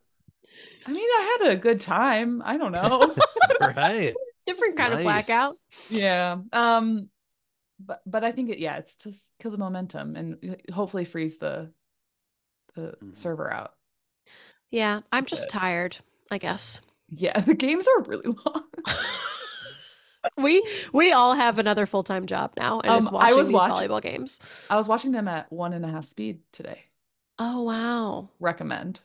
[SPEAKER 2] I mean, I had a good time. I don't know.
[SPEAKER 3] right?
[SPEAKER 1] Different kind of blackout.
[SPEAKER 2] yeah. Um but but I think it yeah, it's just kill the momentum and hopefully freeze the the
[SPEAKER 3] Mhm.
[SPEAKER 2] server out.
[SPEAKER 1] Yeah, I'm just
[SPEAKER 2] Good.
[SPEAKER 1] tired. I guess
[SPEAKER 2] Yeah, the games are really long.
[SPEAKER 1] we we all have another full time job now, and it's
[SPEAKER 2] Um, I was
[SPEAKER 1] these
[SPEAKER 2] watch-
[SPEAKER 1] volleyball games.
[SPEAKER 2] I was watching them at one and a half speed today.
[SPEAKER 1] Oh wow.
[SPEAKER 2] Recommend.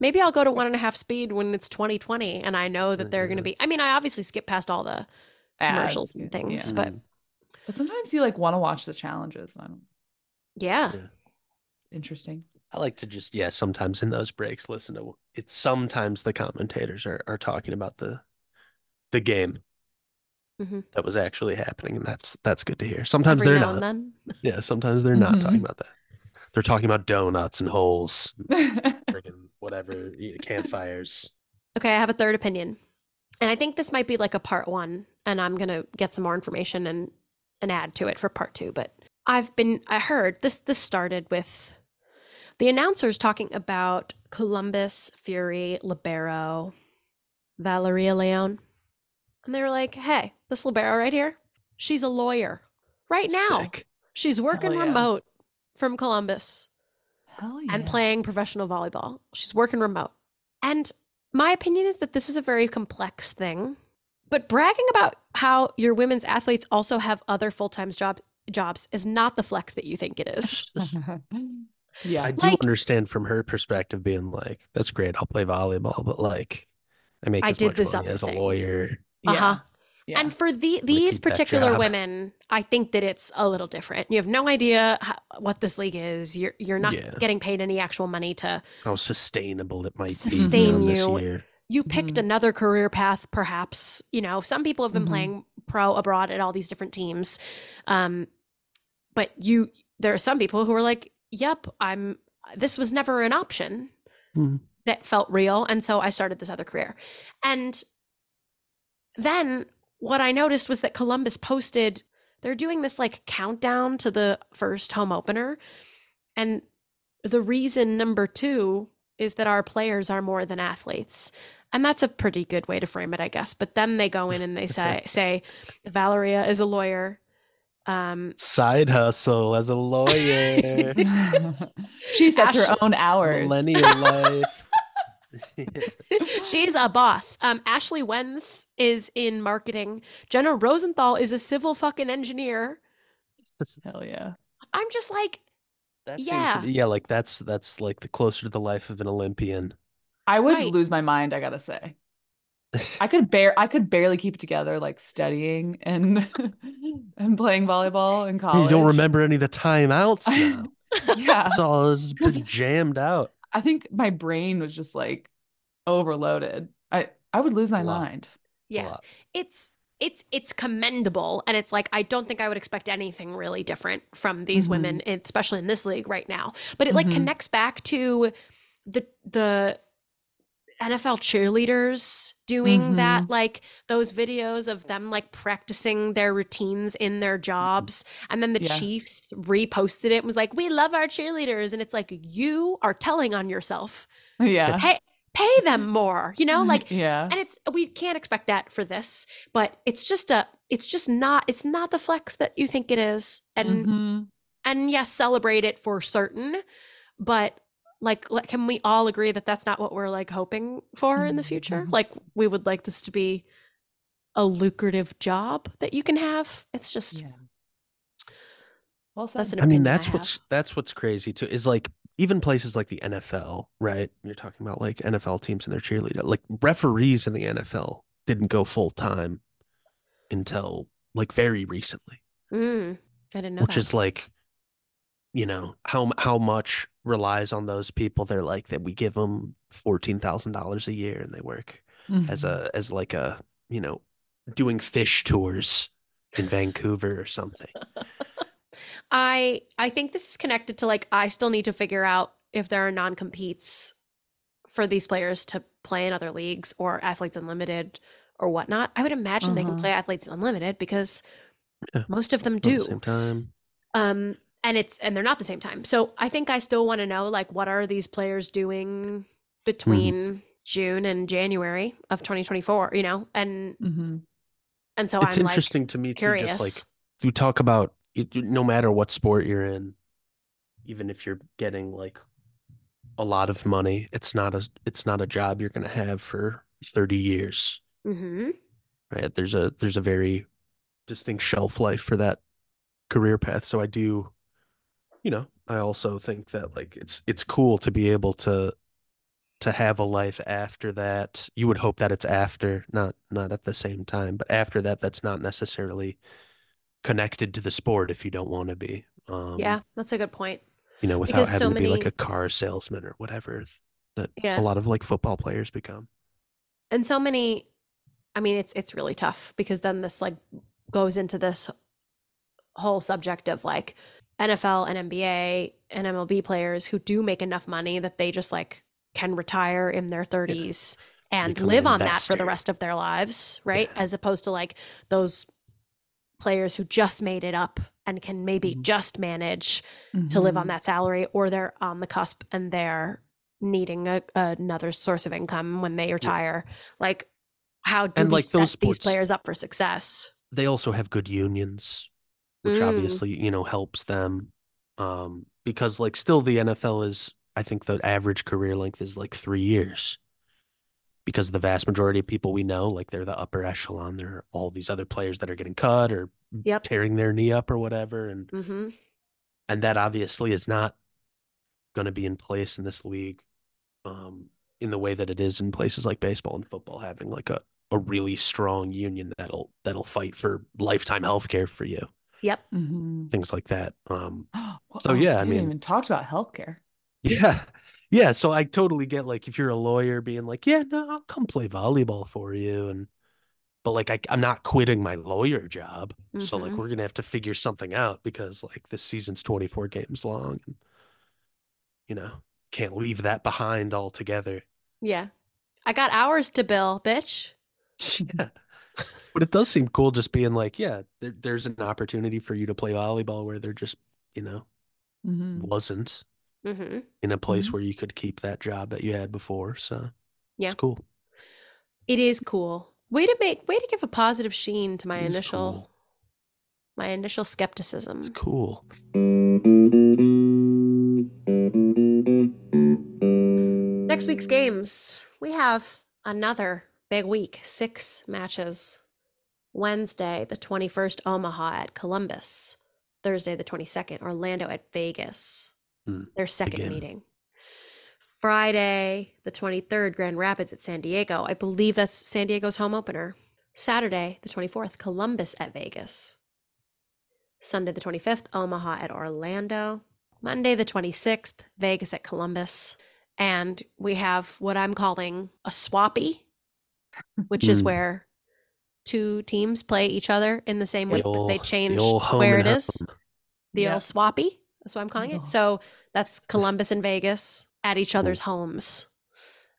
[SPEAKER 1] Maybe I'll go to one and a half speed when it's 2020, and I know that they're going to
[SPEAKER 3] Mhm.
[SPEAKER 1] be. I mean, I obviously skip past all the commercials and things,
[SPEAKER 2] yeah.
[SPEAKER 1] but.
[SPEAKER 2] But sometimes you like want to watch the challenges. I don't
[SPEAKER 1] yeah,
[SPEAKER 3] Yeah.
[SPEAKER 2] interesting.
[SPEAKER 3] I like to just yeah, sometimes in those breaks listen to it's sometimes the commentators are, are talking about the the game
[SPEAKER 1] Mhm.
[SPEAKER 3] that was actually happening and that's that's good to hear. Sometimes
[SPEAKER 1] every
[SPEAKER 3] they're not.
[SPEAKER 1] then.
[SPEAKER 3] Yeah, sometimes they're not talking
[SPEAKER 2] Mhm.
[SPEAKER 3] about that. They're talking about donuts and holes, friggin' whatever, campfires.
[SPEAKER 1] Okay, I have a third opinion. And I think this might be like a part one, and I'm gonna get some more information and and add to it for part two. But I've been I heard this this started with the announcers talking about Columbus, Fury, Libero, Valeria Leon. And they were like, hey, this Libero right here, she's a lawyer. Right now.
[SPEAKER 3] Sick.
[SPEAKER 1] She's working
[SPEAKER 2] yeah.
[SPEAKER 1] remote from Columbus
[SPEAKER 2] yeah.
[SPEAKER 1] and playing professional volleyball. She's working remote. And my opinion is that this is a very complex thing. But bragging about how your women's athletes also have other full-time job jobs is not the flex that you think it is.
[SPEAKER 2] yeah.
[SPEAKER 3] I do
[SPEAKER 1] Like-
[SPEAKER 3] understand from her perspective being like, that's great, I'll play volleyball, but like I make
[SPEAKER 1] I
[SPEAKER 3] as
[SPEAKER 1] did
[SPEAKER 3] much
[SPEAKER 1] this
[SPEAKER 3] money
[SPEAKER 1] other
[SPEAKER 3] as a lawyer.
[SPEAKER 2] yeah.
[SPEAKER 1] Uh-huh.
[SPEAKER 2] Yeah.
[SPEAKER 1] And for the these particular women, I think that it's a little different. You have no idea how, what this league is. You're you're not
[SPEAKER 3] Yeah.
[SPEAKER 1] getting paid any actual money to
[SPEAKER 3] How sustainable it might
[SPEAKER 1] Sustain
[SPEAKER 3] be beyond this
[SPEAKER 1] you.
[SPEAKER 3] year.
[SPEAKER 1] you picked
[SPEAKER 2] Mhm.
[SPEAKER 1] another career path perhaps you know some people have been
[SPEAKER 2] Mhm.
[SPEAKER 1] playing pro abroad at all these different teams um but you there are some people who are like yep i'm this was never an option
[SPEAKER 3] Mhm.
[SPEAKER 1] that felt real and so i started this other career and then what i noticed was that columbus posted they're doing this like countdown to the first home opener and the reason number two is that our players are more than athletes and that's a pretty good way to frame it i guess but then they go in and they say say valeria is a lawyer um
[SPEAKER 3] Side hustle as a lawyer.
[SPEAKER 2] she sets
[SPEAKER 1] Ash-
[SPEAKER 2] her own hours.
[SPEAKER 3] Millennial life.
[SPEAKER 1] she's a boss um ashley wenz is in marketing jenna rosenthal is a civil fucking engineer
[SPEAKER 2] Hell yeah.
[SPEAKER 1] i'm just like
[SPEAKER 3] That
[SPEAKER 1] Yeah.
[SPEAKER 3] to be, yeah, like that's that's like the closer to the life of an Olympian.
[SPEAKER 2] I would
[SPEAKER 1] Right.
[SPEAKER 2] lose my mind, I gotta say. I could bear I could barely keep it together like studying and and playing volleyball in college.
[SPEAKER 3] you don't remember any of the timeouts now.
[SPEAKER 2] yeah.
[SPEAKER 3] It's all it's
[SPEAKER 2] Because-
[SPEAKER 3] been jammed out.
[SPEAKER 2] I think my brain was just like overloaded. I I would lose my mind.
[SPEAKER 3] It's
[SPEAKER 1] yeah it's it's it's commendable and it's like i don't think i would expect anything really different from these
[SPEAKER 2] Mhm.
[SPEAKER 1] women especially in this league right now but it like
[SPEAKER 2] Mhm.
[SPEAKER 1] connects back to the the NFL cheerleaders doing that like those videos of them like practicing their routines in their jobs and then the
[SPEAKER 2] Yeah.
[SPEAKER 1] Chiefs reposted it and was like we love our cheerleaders and it's like you are telling on yourself
[SPEAKER 2] Yeah.
[SPEAKER 1] pay pay them more you know like
[SPEAKER 2] yeah.
[SPEAKER 1] and it's we can't expect that for this but it's just a it's just not it's not the flex that you think it is and
[SPEAKER 2] Mhm.
[SPEAKER 1] and yes celebrate it for certain but like le- can we all agree that that's not what we're like hoping for in the future
[SPEAKER 2] Mhm.
[SPEAKER 1] like we would like this to be a lucrative job that you can have it's just
[SPEAKER 2] Yeah. Well
[SPEAKER 1] that's an
[SPEAKER 3] I mean, that's
[SPEAKER 1] have.
[SPEAKER 3] what's that's what's crazy too. Is like even places like the NFL, right? You're talking about like NFL teams and their cheerleader, like referees in the NFL didn't go full time until like very recently,
[SPEAKER 1] Mm, i didn't know
[SPEAKER 3] which
[SPEAKER 1] that.
[SPEAKER 3] is like, you know, how how much relies on those people. They're like that we give them fourteen thousand dollars a year and they work as
[SPEAKER 2] Mhm.
[SPEAKER 3] a as like a you know doing fish tours in Vancouver or something.
[SPEAKER 1] I I think this is connected to like I still need to figure out if there are non-competes for these players to play in other leagues or athletes unlimited or whatnot. I would imagine they can
[SPEAKER 2] Uh-huh.
[SPEAKER 1] play athletes unlimited because
[SPEAKER 3] Yeah.
[SPEAKER 1] most of them do.
[SPEAKER 3] At the
[SPEAKER 1] do.
[SPEAKER 3] same time.
[SPEAKER 1] Um and it's and they're not the same time. So I think I still want to know like what are these players doing between June and January of 2024, you know? And
[SPEAKER 2] Mhm.
[SPEAKER 1] and so
[SPEAKER 3] it's
[SPEAKER 1] I'm
[SPEAKER 3] interesting to me
[SPEAKER 1] like
[SPEAKER 3] too,
[SPEAKER 1] curious.
[SPEAKER 3] just like you talk about it, no matter what sport you're in, even if you're getting like a lot of money, it's not a it's not a job you're gonna have for 30 years.
[SPEAKER 1] Mm-hmm.
[SPEAKER 3] Right. There's a there's a very distinct shelf life for that career path. So I do, you know, I also think that like it's it's cool to be able to to have a life after that. You would hope that it's after, not not at the same time, but after that that's not necessarily connected to the sport if you don't want to be. Um,
[SPEAKER 1] yeah, that's a good point.
[SPEAKER 3] you know, without
[SPEAKER 1] because so
[SPEAKER 3] having to be like a car salesman or whatever that
[SPEAKER 1] Yeah.
[SPEAKER 3] a lot of like football players become.
[SPEAKER 1] and so many i mean it's it's really tough because then this like goes into this whole subject of like nfl and nba and mlb players who do make enough money that they just like can retire in their 30s and
[SPEAKER 3] Become an
[SPEAKER 1] live on that for the rest of their lives right?
[SPEAKER 3] Yeah.
[SPEAKER 1] as opposed to like those players who just made it up and can maybe
[SPEAKER 3] Mhm.
[SPEAKER 1] just manage to live on
[SPEAKER 2] Mhm.
[SPEAKER 1] that salary or they're on the cusp and they're needing a, another source of income when they retire. Like how do
[SPEAKER 3] And,
[SPEAKER 1] we
[SPEAKER 3] like,
[SPEAKER 1] set
[SPEAKER 3] those
[SPEAKER 1] these players up for success?
[SPEAKER 3] They also have good unions, which
[SPEAKER 1] Mm.
[SPEAKER 3] obviously, you know, helps them. Um, because like still the NFL is, I think the average career length is like three years. Because the vast majority of people we know, like they're the upper echelon. There are all these other players that are getting cut or
[SPEAKER 1] Yep.
[SPEAKER 3] tearing their knee up or whatever. And
[SPEAKER 1] hmm
[SPEAKER 3] and that obviously is not going to be in place in this league um, in the way that it is in places like baseball and football, having like a, a really strong union that'll that'll fight for lifetime health care for you,
[SPEAKER 1] yep
[SPEAKER 2] Mhm.
[SPEAKER 3] things like that. Um,
[SPEAKER 2] Well,
[SPEAKER 3] So,
[SPEAKER 2] oh,
[SPEAKER 3] yeah, I
[SPEAKER 2] we
[SPEAKER 3] mean-
[SPEAKER 2] even talked about healthcare.
[SPEAKER 3] yeah, yeah. So I totally get like if you're a lawyer being like, yeah, no, I'll come play volleyball for you, and but like I, I'm not quitting my lawyer job, so like
[SPEAKER 1] Mhm.
[SPEAKER 3] we're gonna have to figure something out because like this season's 24 games long, and you know can't leave that behind altogether.
[SPEAKER 1] yeah i got hours to bill bitch
[SPEAKER 3] Yeah. But it does seem cool just being like, yeah, there, there's an opportunity for you to play volleyball where there just, you know,
[SPEAKER 2] Mhm.
[SPEAKER 3] wasn't
[SPEAKER 1] hmm
[SPEAKER 3] in a place
[SPEAKER 2] Mhm.
[SPEAKER 3] where you could keep that job that you had before. So
[SPEAKER 1] Yeah.
[SPEAKER 3] it's cool.
[SPEAKER 1] it is cool way to make way to give a positive sheen to my
[SPEAKER 3] It is
[SPEAKER 1] initial
[SPEAKER 3] cool.
[SPEAKER 1] my initial skepticism
[SPEAKER 3] It's cool.
[SPEAKER 1] Next week's games, we have another big week. Six matches. Wednesday, the 21st, Omaha at Columbus. Thursday, the 22nd, Orlando at Vegas.
[SPEAKER 3] Hmm,
[SPEAKER 1] Their second
[SPEAKER 3] game.
[SPEAKER 1] meeting. Friday, the 23rd, Grand Rapids at San Diego. I believe that's San Diego's home opener. Saturday, the 24th, Columbus at Vegas. Sunday, the 25th, Omaha at Orlando. Monday, the 26th, Vegas at Columbus. And we have what I'm calling a swappy, which is
[SPEAKER 3] Mm.
[SPEAKER 1] where two teams play each other in the same
[SPEAKER 3] The
[SPEAKER 1] week, but they
[SPEAKER 3] old- the
[SPEAKER 1] change
[SPEAKER 3] old home
[SPEAKER 1] where it is. The
[SPEAKER 2] Yeah.
[SPEAKER 1] old swappy. That's what I'm calling
[SPEAKER 2] Oh.
[SPEAKER 1] it. So that's Columbus and Vegas at each other's homes.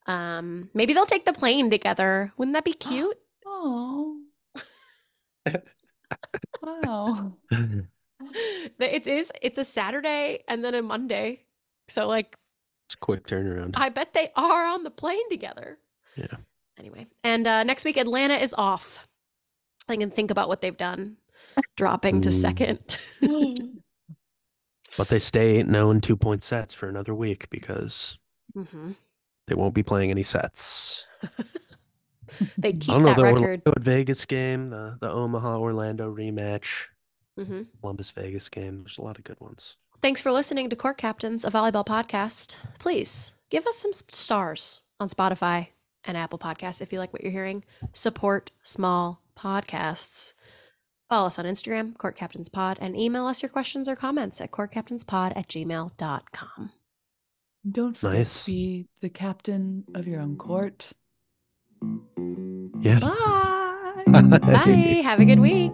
[SPEAKER 1] Um, maybe they'll take the plane together. Wouldn't that be cute?
[SPEAKER 2] Oh. wow.
[SPEAKER 1] It is. It's a Saturday and then a Monday. So like,
[SPEAKER 3] It's a quick turnaround.
[SPEAKER 1] I bet they are on the plane together.
[SPEAKER 3] Yeah.
[SPEAKER 1] Anyway, and uh, next week Atlanta is off. I can think about what they've done, dropping to second.
[SPEAKER 3] But they stay 8 0 and two point sets for another week because
[SPEAKER 1] hmm
[SPEAKER 3] they won't be playing any sets.
[SPEAKER 1] They
[SPEAKER 3] I
[SPEAKER 1] keep
[SPEAKER 3] don't know
[SPEAKER 1] that
[SPEAKER 3] the
[SPEAKER 1] record.
[SPEAKER 3] Orlando at Vegas game, the, the Omaha Orlando rematch,
[SPEAKER 1] hmm
[SPEAKER 3] Columbus Vegas game. There's a lot of good ones.
[SPEAKER 1] Thanks for listening to Court Captains, a volleyball podcast. Please give us some stars on Spotify and Apple Podcasts if you like what you're hearing. Support small podcasts. Follow us on Instagram, Court Captains Pod, and email us your questions or comments at courtcaptainspod at gmail.com.
[SPEAKER 2] Don't forget
[SPEAKER 3] Nice.
[SPEAKER 2] to be the captain of your own court.
[SPEAKER 3] Yeah.
[SPEAKER 2] Bye.
[SPEAKER 1] Bye. Have a good week.